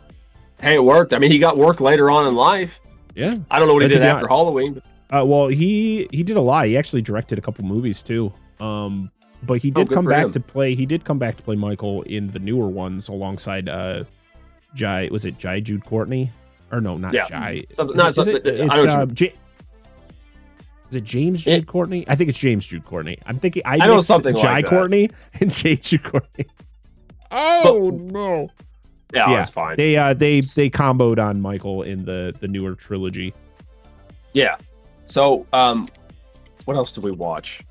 Hey, it worked. I mean, he got work later on in life. yeah. I don't know what he did after Halloween. But Uh, well, he he did a lot. He actually directed a couple movies too. Um, but he Oh, did good come back him. to play. He did come back to play Michael in the newer ones alongside uh, Jai. Was it Jai Jude Courtney? Or no, not Yeah. Jai. Something- Is no, it- is not- it- it's, what uh, Ja- is it James Yeah. Jude Courtney? I think it's James Jude Courtney. I'm thinking I, I know something Jai like that. Courtney and James Jude Courtney. Oh no! yeah, Yeah. it's fine. They uh they they comboed on Michael in the the newer trilogy. yeah. So, um, what else did we watch?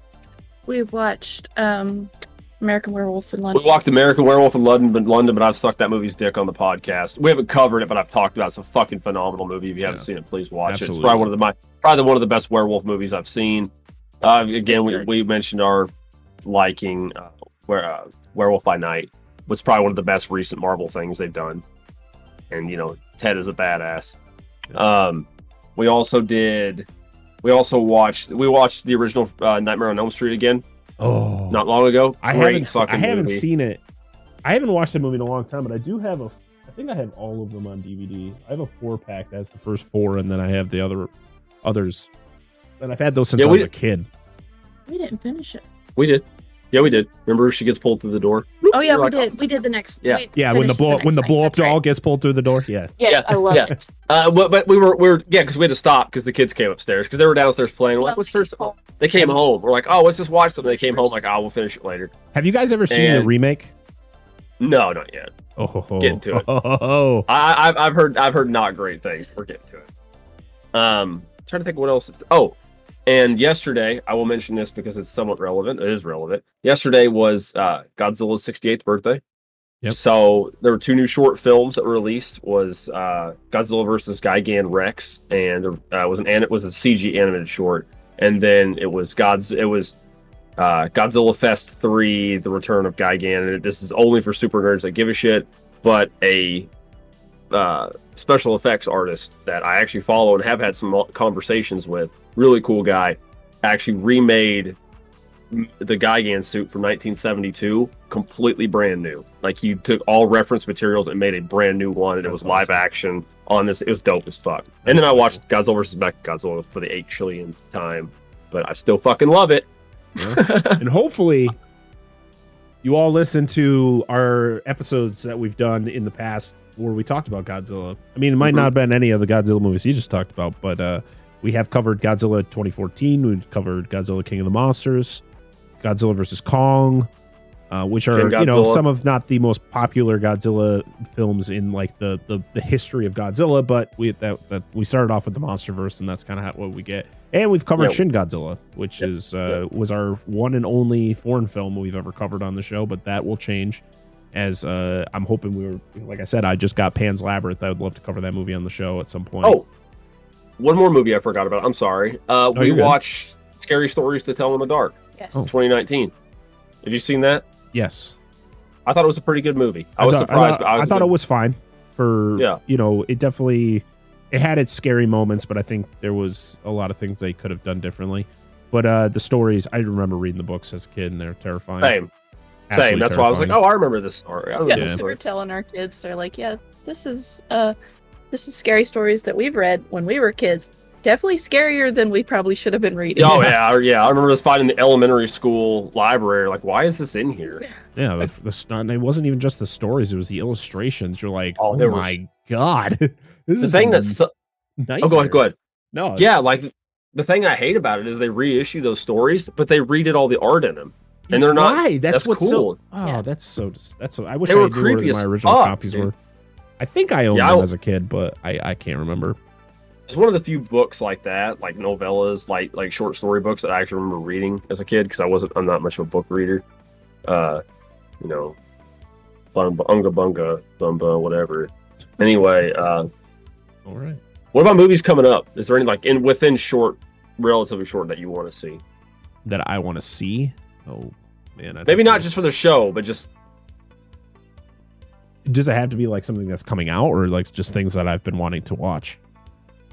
We watched um American Werewolf in London. We walked American Werewolf in London, but London, but I've sucked that movie's dick on the podcast. We haven't covered it, but I've talked about it. It's a fucking phenomenal movie. If you haven't Yeah. seen it, please watch it. It's probably one of the my probably one of the best werewolf movies I've seen. Uh, again, we, we mentioned our liking uh, where uh, Werewolf by Night was probably one of the best recent Marvel things they've done. And you know, Ted is a badass. Um, we also did. We also watched. We watched the original uh, Nightmare on Elm Street again Oh, not long ago. I Great haven't. se- I haven't movie. seen it. I haven't watched the movie in a long time, but I do have a. I think I have all of them on DVD. I have a four pack. That's the first four, and then I have the other others. And I've had those since Yeah, I we- was a kid. We didn't finish it. We did. Yeah, we did. Remember she gets pulled through the door? Oh yeah, We're we like, did. We did the next. Yeah. Yeah, when the finished blow next when the night. blow up That's right. doll gets pulled through the door. Yeah. Yeah, Yeah, I love yeah. it. Uh, but, but we were we were yeah because we had to stop because the kids came upstairs because they were downstairs playing. We're like, let's turn. They came home. We're like, oh, let's just watch something. They came home like, oh, we'll finish it later. Have you guys ever seen the remake? No, not yet. Oh, ho, ho. Get into it. Oh, ho, ho. I, I've I've heard I've heard not great things. We're getting to it. Um, trying to think what else. Oh, and yesterday I will mention this because it's somewhat relevant. It is relevant. Yesterday was uh, Godzilla's 68th birthday. Yep. So there were two new short films that were released. Was uh, Godzilla versus Gigan Rex, and there uh, was an an- it was a CG animated short, and then it was God's it was uh, Godzilla Fest three, The Return of Gigan. And this is only for super nerds that give a shit, but a uh, special effects artist that I actually follow and have had some conversations with. Really cool guy. Actually remade the Gigan suit from 1972 completely brand new. Like he took all reference materials and made a brand new one, and it That's was live action on this. It was dope as fuck. and then I watched Godzilla vs. Godzilla for the eight trillionth time, but I still fucking love it. and hopefully you all listen to our episodes that we've done in the past where we talked about Godzilla. I mean, it might Mhm. not have been any of the Godzilla movies you just talked about, but uh, we have covered Godzilla 2014. We've covered Godzilla King of the Monsters, Godzilla versus Kong, uh, which are you know some of not the most popular Godzilla films in like the the, the history of Godzilla, but we that, that we started off with the MonsterVerse, and that's kind of what we get. And we've covered Yeah. Shin Godzilla, which Yep. is uh, was our one and only foreign film we've ever covered on the show, but that will change. As uh, I'm hoping we were, like I said, I just got Pan's Labyrinth. I would love to cover that movie on the show at some point. Oh, one more movie I forgot about. I'm sorry. Uh, we Oh, you're good. watched Scary Stories to Tell in the Dark, Yes. Oh. 2019. Have you seen that? yes, I thought it was a pretty good movie. I, was thought, surprised. I thought, I, was I thought it was fine for Yeah. You know, it definitely it had its scary moments, but I think there was a lot of things they could have done differently. But uh the stories, I remember reading the books as a kid, and they're terrifying. same. Same. Absolutely That's why I was like, oh, I remember this story. I remember Yeah, this Yeah. we're telling our kids. They're like, yeah, this is uh, this is scary stories that we've read when we were kids. Definitely scarier than we probably should have been reading. Oh yeah, yeah. I remember this fight in the elementary school library. Like, why is this in here? Yeah, the, the sto- and it wasn't even just the stories; it was the illustrations. You're like, Oh, oh, there was- my god, this The is thing a that's so- oh, go ahead, go ahead. No, Yeah, like the thing I hate about it is they reissue those stories, but they redid all the art in them, and they're not. Why? That's, That's, what's so. cool. Oh, Yeah. that's so. That's so. I wish They I were knew creepy where my original fuck, copies dude. were. I think I owned Yeah, them I- as a kid, but I I can't remember. It's one of the few books like that, like novellas, like like short story books that I actually remember reading as a kid because I wasn't. I'm not much of a book reader. Uh, you know, bunga unga bunga bumba whatever. Anyway, uh, All right. what about movies coming up? Is there any like in within short, relatively short that you want to see? That I want to see. Oh man, I Maybe not just for the show, but just Does it have to be like something that's coming out, or like just things that I've been wanting to watch?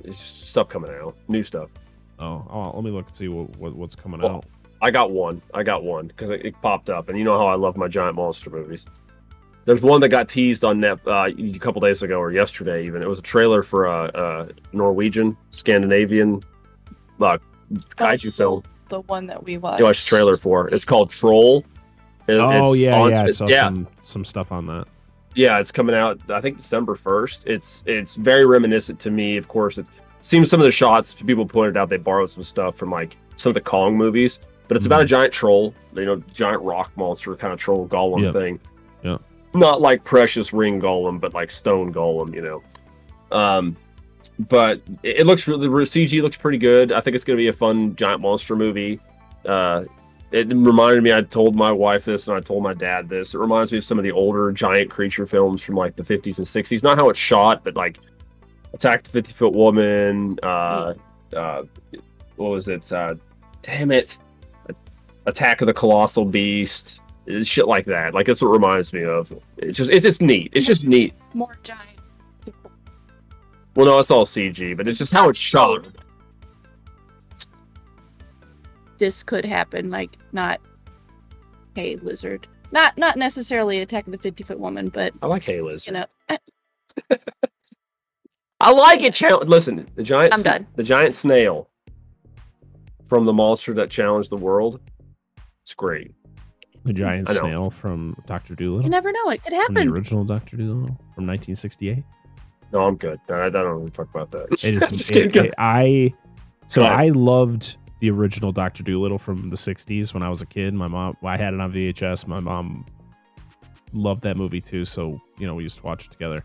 it's just stuff coming out, new stuff. Oh, oh let me look and see what, what what's coming Well, out. I got one. I got one because it, it, popped up, and you know how I love my giant monster movies. There's one that got teased on net uh, a couple days ago or yesterday. Even it was a trailer for a, a Norwegian, Scandinavian, uh, kaiju film. The one that we watched. You watched the trailer for. It's called Troll. It, oh yeah, on, yeah. I saw yeah. some some stuff on that. Yeah, it's coming out. I think December first. It's it's very reminiscent to me. Of course, it seems some of the shots people pointed out they borrowed some stuff from like some of the Kong movies but it's mm-hmm. about a giant troll, you know, giant rock monster kind of troll golem yep. thing. Yeah. Not like precious ring golem, but like stone golem, you know. Um, but it, looks really the CG looks pretty good. I think it's going to be a fun giant monster movie. Uh, it reminded me. I told my wife this, and I told my dad this. It reminds me of some of the older giant creature films from like the 50s and 60s. Not how it's shot, but like Attack the 50 Foot Woman. Uh, uh, what was it? Uh, damn it! Attack of the Colossal Beast, shit like that. Like that's what it reminds me of. It's just it's just neat. It's just neat. More giant. Well, no, it's all CG, but it's just how it's shot. This could happen, like not Hey Lizard, not not necessarily Attack of the Fifty Foot Woman, but I like Hey Lizard. You know, I like it. Challenge. Listen, the giant. I'm done. The giant snail from the monster that challenged the world it's great. The giant snail from Doctor Dolittle. You never know; it could happen. From the original Doctor Dolittle from 1968. No, I'm good. I, I don't want to talk about that. It is. Just it, it, I so I loved the original Doctor Dolittle from the 60s when I was a kid. My mom, I had it on VHS. My mom loved that movie too, so you know we used to watch it together.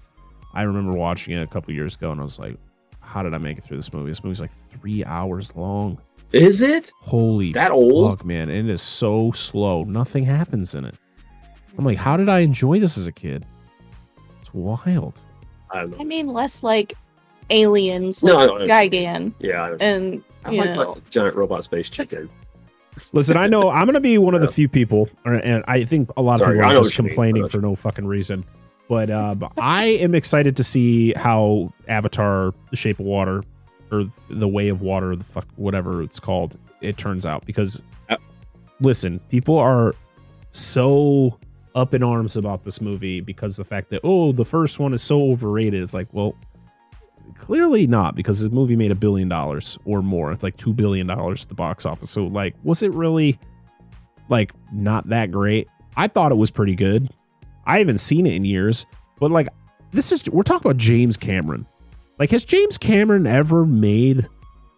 I remember watching it a couple years ago, and I was like, "How did I make it through this movie? This movie's like three hours long." Is it? Holy that old? Fuck, man. It is so slow. Nothing happens in it. I'm like, how did I enjoy this as a kid? It's wild. I, I mean, less like aliens, like no, Gigan. Yeah. And I like know. giant robot space chicken. Listen, I know I'm going to be one of the few people, and I think a lot Sorry, of people are just complaining for no fucking reason. But uh, I am excited to see how Avatar: The Shape of Water or the way of water, the fuck, whatever it's called. It turns out because, uh, listen, people are so up in arms about this movie because the fact that oh, the first one is so overrated. It's like, well, clearly not because this movie made a billion dollars or more. It's like two billion dollars at the box office. So like, was it really like not that great? I thought it was pretty good. I haven't seen it in years, but like, this is we're talking about James Cameron like, has James Cameron ever made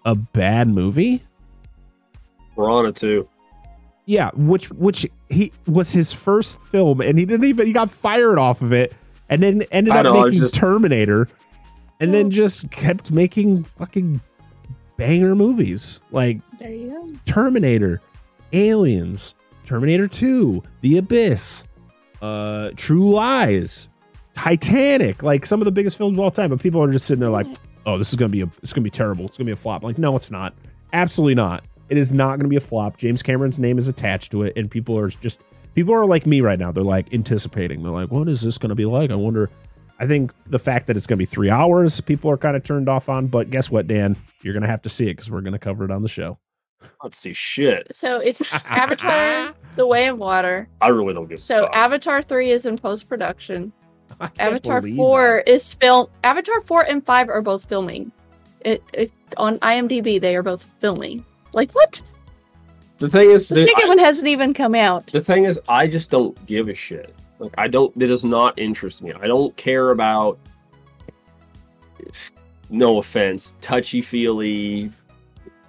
a bad movie? It too. Yeah, which which he was his first film, and he didn't even he got fired off of it, and then ended up know, making just... Terminator, and then just kept making fucking banger movies like Terminator, Aliens, Terminator Two, The Abyss, uh, True Lies, Titanic, like some of the biggest films of all time, but people are just sitting there like, "Oh, this is gonna be a, it's gonna be terrible. It's gonna be a flop." Like, no, it's not. Absolutely not. It is not gonna be a flop. James Cameron's name is attached to it, and people are just people are like me right now. They're like anticipating. They're like, "What is this gonna be like?" I wonder. I think the fact that it's gonna be three hours, people are kind of turned off on. But guess what, Dan? You're gonna have to see it because we're gonna cover it on the show. Let's see shit. So it's Avatar: The Way of Water. I really don't get. So Avatar three is in post production. Avatar 4 that. is film Avatar 4 and 5 are both filming. It, it on IMDb they are both filming. Like what? The thing is the second I, one hasn't even come out. The thing is I just don't give a shit. Like I don't it does not interest me. I don't care about no offense, touchy feely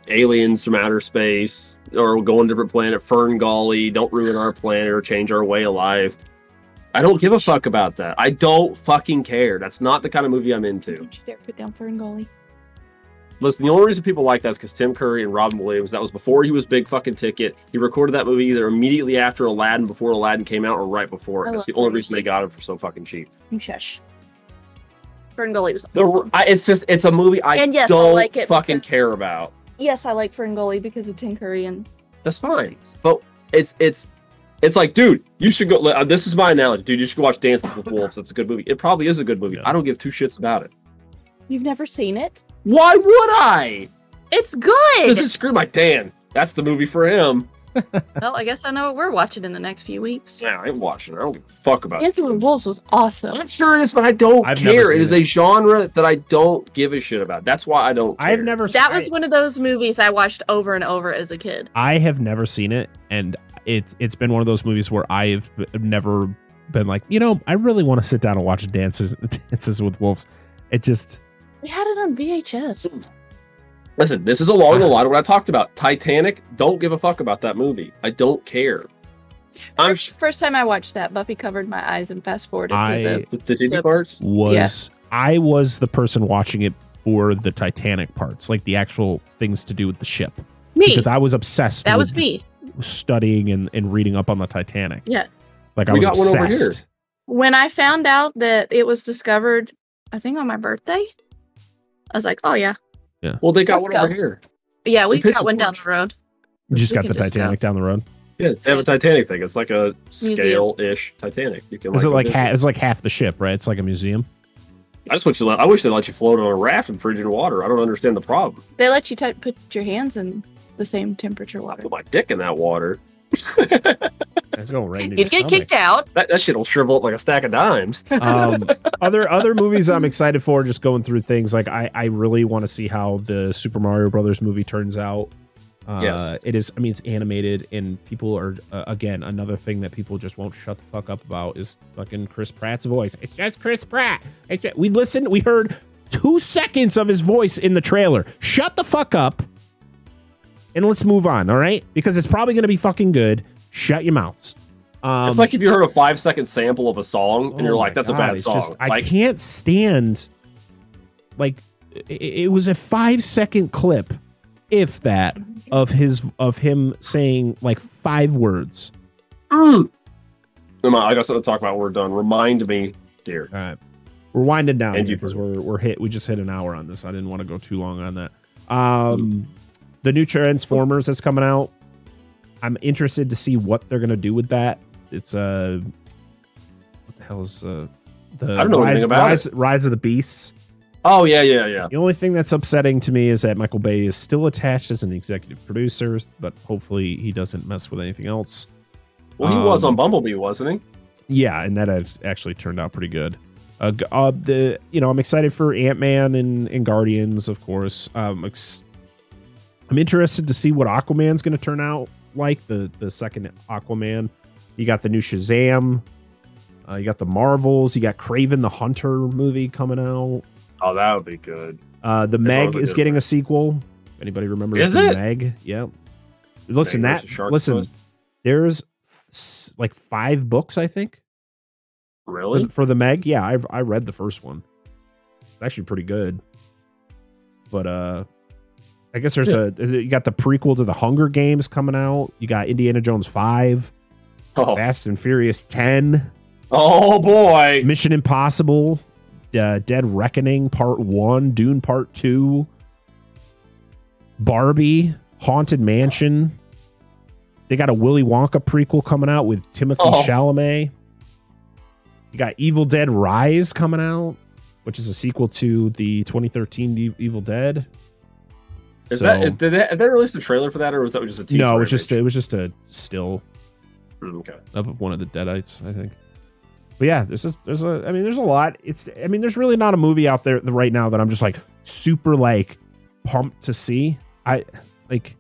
aliens from outer space or go on a different planet, Fern Gully, don't ruin our planet or change our way of life. I don't give a fuck about that. I don't fucking care. That's not the kind of movie I'm into. Don't you dare put down Ferngully. Listen, the only reason people like that is because Tim Curry and Robin Williams. That was before he was big fucking ticket. He recorded that movie either immediately after Aladdin, before Aladdin came out, or right before. That's the only reason they got him for so fucking cheap. Shush. Ferngully was. The, I, it's just it's a movie I and yes, don't I like fucking because, care about. Yes, I like Ferngully because of Tim Curry and. That's fine, but it's it's it's like, dude, you should go. Uh, this is my analogy, dude. You should go watch Dances with Wolves. That's a good movie. It probably is a good movie. Yeah. I don't give two shits about it. You've never seen it? Why would I? It's good. Does it scream like Dan? That's the movie for him. well, I guess I know what we're watching in the next few weeks. Yeah, I ain't watching. it. I don't give a fuck about. Dancing with Wolves was awesome. I'm sure it is, but I don't I've never care. It seen is it. a genre that I don't give a shit about. That's why I don't. I've never. Seen it. That I- was one of those movies I watched over and over as a kid. I have never seen it, and it's it's been one of those movies where I've never been like, you know, I really want to sit down and watch Dances Dances with Wolves. It just We had it on VHS. Listen, this is along the line of what I talked about. Titanic. Don't give a fuck about that movie. I don't care. I'm First, first time I watched that, Buffy covered my eyes and fast forwarded I- through the, the titty Yep. parts. was I was the person watching it for the Titanic parts, like the actual things to do with the ship, me. because I was obsessed. That with was me. studying and, and reading up on the Titanic. Yeah. like I We was got one over obsessed. here. When I found out that it was discovered, I think on my birthday, I was like, "Oh yeah, Yeah. Well, they got Let's one go. over here. yeah, we We got one for down us. the road." You just We got can the just go. Titanic down the road. Yeah, they have a Titanic thing. It's like a Museum. scale-ish Titanic. You can. Is it like visit. ha- it's like half the ship, right? It's like a museum. I just want you. Let, I wish they let you float on a raft in frigid water. I don't understand the problem. They let you t- put your hands in the same temperature I water. put my dick in that water. Let's go right You'd your get kicked out. That, that shit'll shrivel up like a stack of dimes. um, other other movies I'm excited for. Just going through things like I I really want to see how the Super Mario Brothers movie turns out. Uh, Yes. it is. I mean, it's animated, and people are uh, again another thing that people just won't shut the fuck up about is fucking Chris Pratt's voice. It's just Chris Pratt. It's just- we listened. We heard two seconds of his voice in the trailer. Shut the fuck up, and let's move on. All right, because it's probably gonna be fucking good. Shut your mouths. Um, it's like if you heard a five-second sample of a song and you're Oh like, my "That's a bad it's song." just- I can't stand. Like, it, it was a five second clip, if that, of his of him saying like five words. mm. I got something to talk about. We're done. Remind me, dear. All right, we're winding down because we're we're hit. We just hit an hour on this. I didn't want to go too long on that. Um, the new Transformers that's coming out. I'm interested to see what they're gonna do with that. It's uh, what the hell is uh, the I don't know Rise, about Rise, Rise of the Beasts. Oh yeah, yeah, yeah. The only thing that's upsetting to me is that Michael Bay is still attached as an executive producer, but hopefully he doesn't mess with anything else. Well, he was Um, on Bumblebee, wasn't he? Yeah, and that has actually turned out pretty good. Uh, uh, the you know I'm excited for Ant Man and, and Guardians, of course. Um, ex- I'm interested to see what Aquaman's going to turn out like. The the second Aquaman, you got the new Shazam, uh, you got the Marvels, you got Kraven the Hunter movie coming out. Oh, that would be good. Uh, the long Meg as is getting a sequel. Anybody remembers Is the it? Meg? Yep. Listen, Meg that listen. There's like five books, I think, Really? for, for the Meg. Yeah, I've I read the first one. It's actually pretty good. But uh, I guess there's a you got the prequel to the Hunger Games coming out. You got Indiana Jones five, Oh, Fast and Furious ten. Oh boy. Mission Impossible, uh, Dead Reckoning Part One, Dune Part Two, Barbie, Haunted Mansion. They got a Willy Wonka prequel coming out with Timothy Oh. Chalamet. You got Evil Dead Rise coming out, which is a sequel to the 2013 E- Evil Dead. Is So- that is did they, did they release the trailer for that, or was that just a teaser? no? It was just it was just a still Mm, okay. of one of the Deadites, I think. But yeah, this is there's a I mean there's a lot. It's I mean there's really not a movie out there right now that I'm just like super like pumped to see. I like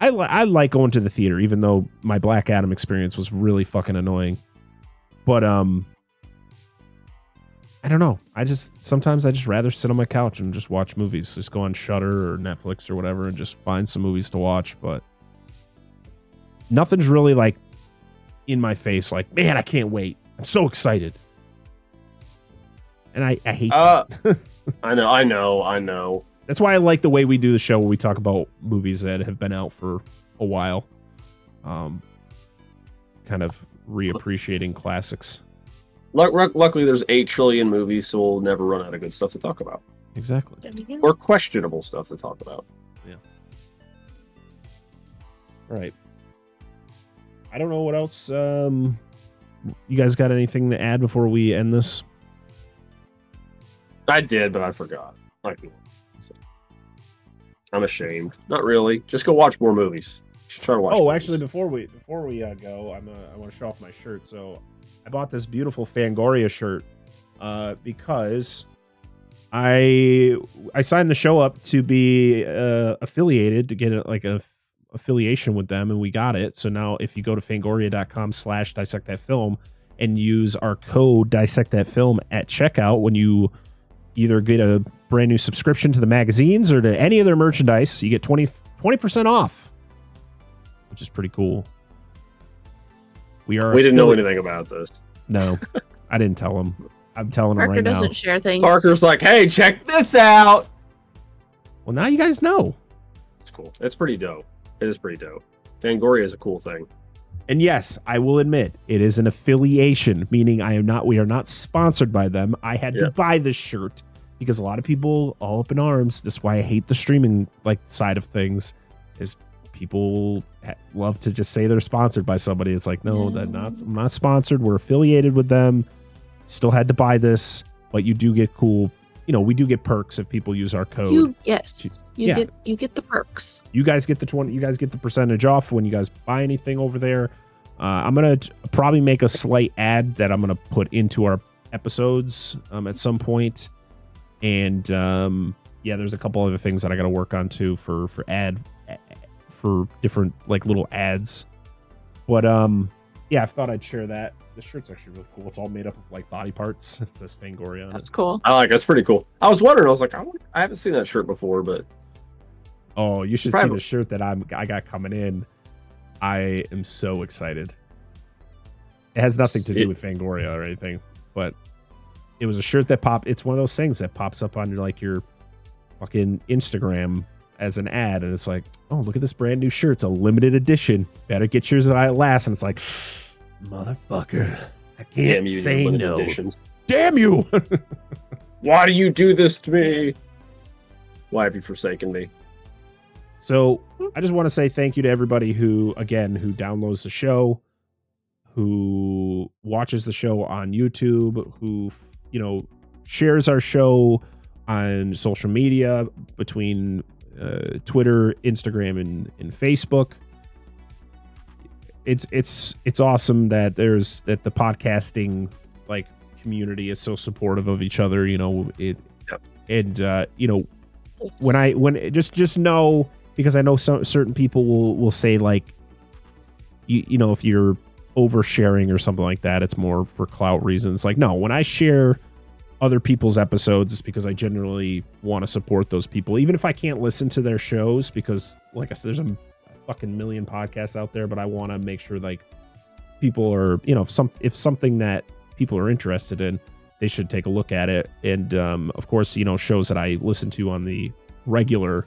I li- I like going to the theater even though my Black Adam experience was really fucking annoying. But um I don't know. I just sometimes I just rather sit on my couch and just watch movies. Just go on Shudder or Netflix or whatever and just find some movies to watch, but nothing's really like in my face like, man, I can't wait. I'm so excited. And I, I hate Uh, I know, I know, I know. that's why I like the way we do the show where we talk about movies that have been out for a while. Um kind of reappreciating classics. Luck, luck, luckily, there's eight trillion movies, so we'll never run out of good stuff to talk about, Exactly. or questionable stuff to talk about. Yeah. All right. I don't know what else um you guys got anything to add before we end this? I did, but I forgot. Like, so. I'm ashamed. Not really. Just go watch more movies. Try to watch. Oh, actually, before we before we uh, go, I'm uh, I want to show off my shirt. So I bought this beautiful Fangoria shirt uh, because I I signed the show up to be uh, affiliated to get like a affiliation with them, and we got it. So now, if you go to fangoria.com slash dissect that film and use our code dissect that film at checkout, when you either get a brand new subscription to the magazines or to any of their merchandise, you get 20 percent off, which is pretty cool. We are. We didn't know anything about this. No, I didn't tell him. I'm telling Parker them right doesn't now. share things. Parker's like, "Hey, check this out." Well, now you guys know. It's cool. It's pretty dope. It is pretty dope. Fangoria is a cool thing. And yes, I will admit it is an affiliation, meaning I am not. We are not sponsored by them. I had to buy this shirt because a lot of people all up in arms. That's why I hate the streaming like side of things. Is people love to just say they're sponsored by somebody. It's like no, yeah. not. I'm not sponsored. We're affiliated with them. Still had to buy this, but you do get cool. You know, we do get perks if people use our code. You, yes, you yeah. get you get the perks. You guys get the twenty. You guys get the percentage off when you guys buy anything over there. Uh, I'm gonna probably make a slight ad that I'm gonna put into our episodes um, at some point, and um, yeah, there's a couple other things that I got to work on too for for ad for different like little ads. But um, yeah, I thought I'd share that the shirt's actually really cool. It's all made up of like body parts. It says Fangoria. On That's it. cool. I like. That's pretty cool. I was wondering. I was like, I, I haven't seen that shirt before, but oh, you should see the shirt that I'm I got coming in. I am so excited. It has nothing to do it, with Fangoria or anything, but it was a shirt that popped. It's one of those things that pops up on your like your fucking Instagram as an ad, and it's like, oh, look at this brand new shirt. It's a limited edition. Better get yours at last. And it's like motherfucker. I can't you, say no. Editions. Damn you! Why do you do this to me? Why have you forsaken me? So I just want to say thank you to everybody who, again, who downloads the show, who watches the show on YouTube, who you know shares our show on social media between uh, Twitter, Instagram, and, and Facebook it's it's it's awesome that there's that the podcasting like community is so supportive of each other. You know, it and uh, you know it's... when I when just just know because I know some certain people will will say like you you know if you're oversharing or something like that, it's more for clout reasons. Like no, when I share other people's episodes is because I generally want to support those people, even if I can't listen to their shows because like I said, there's a fucking million podcasts out there, but I want to make sure like people are, you know, if some if something that people are interested in, they should take a look at it. And um, of course, you know, shows that I listen to on the regular,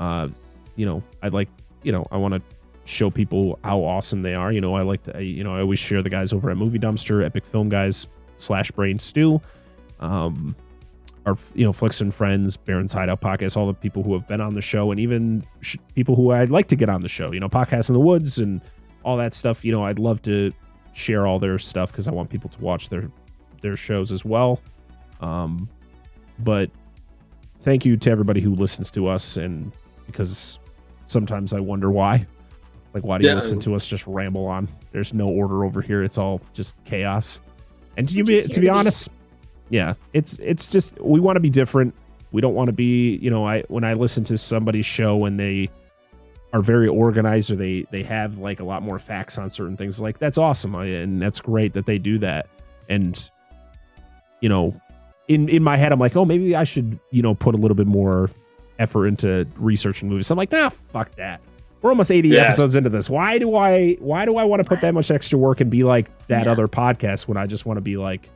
uh, you know, I'd like, you know, I want to show people how awesome they are. You know, I like to, you know, I always share the guys over at Movie Dumpster, Epic Film Guys slash Brain Stew. Um, our you know Flicks and Friends, Baron's Hideout podcast, all the people who have been on the show, and even sh- people who I'd like to get on the show. You know, podcast in the woods and all that stuff. You know, I'd love to share all their stuff because I want people to watch their their shows as well. Um, but thank you to everybody who listens to us, and because sometimes I wonder why. Like, why do you yeah. listen to us just ramble on? There's no order over here. It's all just chaos. And to be to be honest, yeah, it's it's just we want to be different. We don't want to be, you know, I when I listen to somebody's show and they are very organized or they they have like a lot more facts on certain things, like that's awesome and that's great that they do that. And you know, in in my head, I'm like, oh, maybe I should, you know, put a little bit more effort into researching movies. So I'm like, nah, fuck that. We're almost 80 yes. episodes into this. Why do I why do I want to put that much extra work and be like that yeah. other podcast when I just want to be like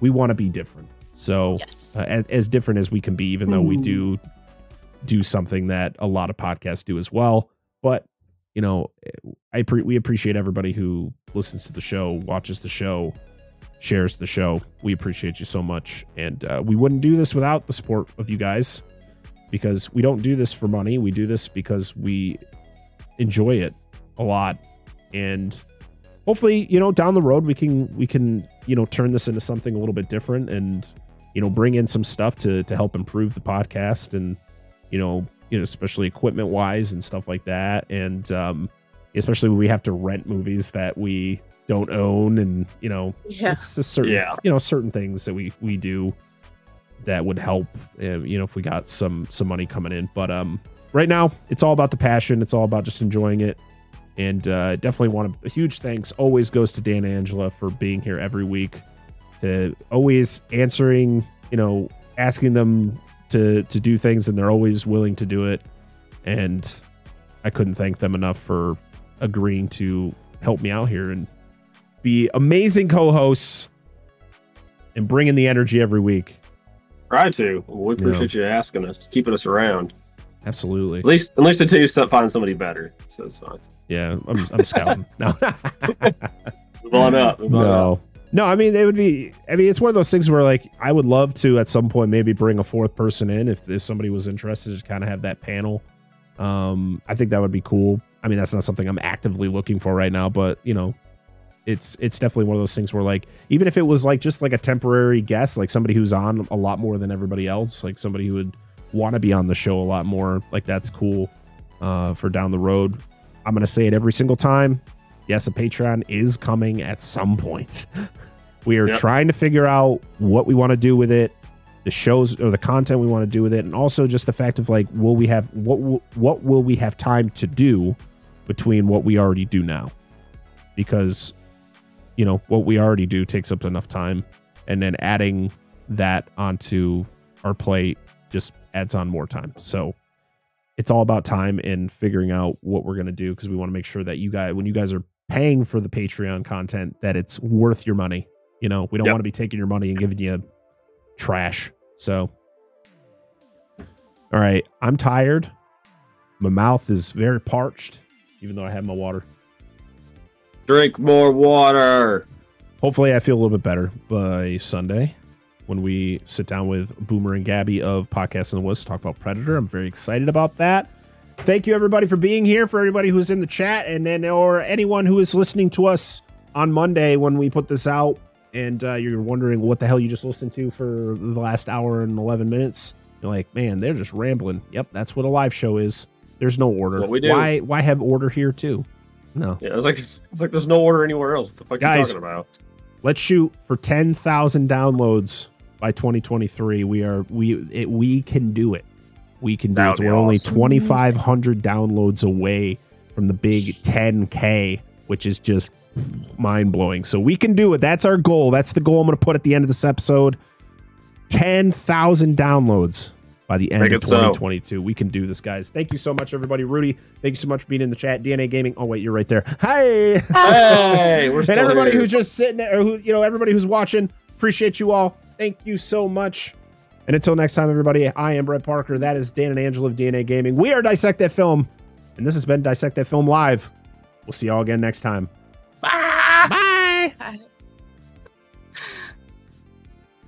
we want to be different. So yes. uh, as, as different as we can be, even though we do do something that a lot of podcasts do as well. But you know, I pre- we appreciate everybody who listens to the show, watches the show, shares the show. We appreciate you so much, and uh, we wouldn't do this without the support of you guys because we don't do this for money. We do this because we enjoy it a lot, and hopefully, you know, down the road we can we can you know turn this into something a little bit different and you know bring in some stuff to to help improve the podcast and you know you know especially equipment wise and stuff like that and um especially when we have to rent movies that we don't own, and you know, Yeah. it's a certain, Yeah. you know, certain things that we we do that would help, uh, you know, if we got some some money coming in. But um, right now, it's all about the passion. It's all about just enjoying it. And uh, definitely want a, a huge thanks always goes to Dan Angela for being here every week, to always answering, you know, asking them to to do things, and they're always willing to do it. And I couldn't thank them enough for agreeing to help me out here and be amazing co-hosts and bringing the energy every week. Try to. We appreciate you asking us, keeping us around. Absolutely. At least, at least until you find somebody better. So it's fine. Yeah, I'm, I'm scouting. No. Move on up. Move on up. no. No, I mean, it would be, I mean, it's one of those things where, like, I would love to at some point maybe bring a fourth person in if, if somebody was interested to kind of have that panel. Um, I think that would be cool. I mean, that's not something I'm actively looking for right now, but, you know, it's it's definitely one of those things where like even if it was like just like a temporary guest like somebody who's on a lot more than everybody else like somebody who would want to be on the show a lot more like that's cool uh for down the road i'm gonna say it every single time. Yes a patreon is coming at some point. We are Yep. trying to figure out what we want to do with it the shows or the content we want to do with it and also just the fact of like will we have what will, what will we have time to do between what we already do now? Because you know what we already do takes up enough time and then adding that onto our plate just adds on more time. So it's all about time and figuring out what we're going to do because we want to make sure that you guys when you guys are paying for the patreon content that it's worth your money you know? We don't Yep. want to be taking your money and giving you trash so. All right i'm tired. My mouth is very parched even though i have my water. Drink more water. hopefully I feel a little bit better by Sunday when we sit down with Boomer and Gabby of Podcast in the Woods to talk about Predator. I'm very excited about that. Thank you everybody for being here. For everybody who's in the chat, and then or anyone who is listening to us on Monday when we put this out, and uh, you're wondering what the hell you just listened to for the last hour and 11 minutes. You're like, man, they're just rambling. Yep, that's what a live show is. There's no order. what we do. Why? Why have order here too? No. Yeah, it's like it's like there's no order anywhere else. What the fuck are you talking about? let's shoot for 10,000 downloads by 2023. We are we it, we can do it. We can do it. So we're only 2,500 downloads away from the big 10K, which is just mind blowing. So we can do it. That's our goal. That's the goal I'm going to put at the end of this episode. 10,000 downloads by the end Make of it so. 2022. We can do this, guys. Thank you so much, everybody. Rudy, thank you so much for being in the chat. DNA Gaming. Oh, wait, you're right there. Hi. Hey, we're and everybody here. who's just sitting there, or who you know, everybody who's watching, appreciate you all. Thank you so much. And until next time, everybody, I am Brett Parker. That is Dan and Angela of DNA Gaming. We are Dissect That Film, and this has been Dissect That Film Live. We'll see y'all again next time. Bye. Bye.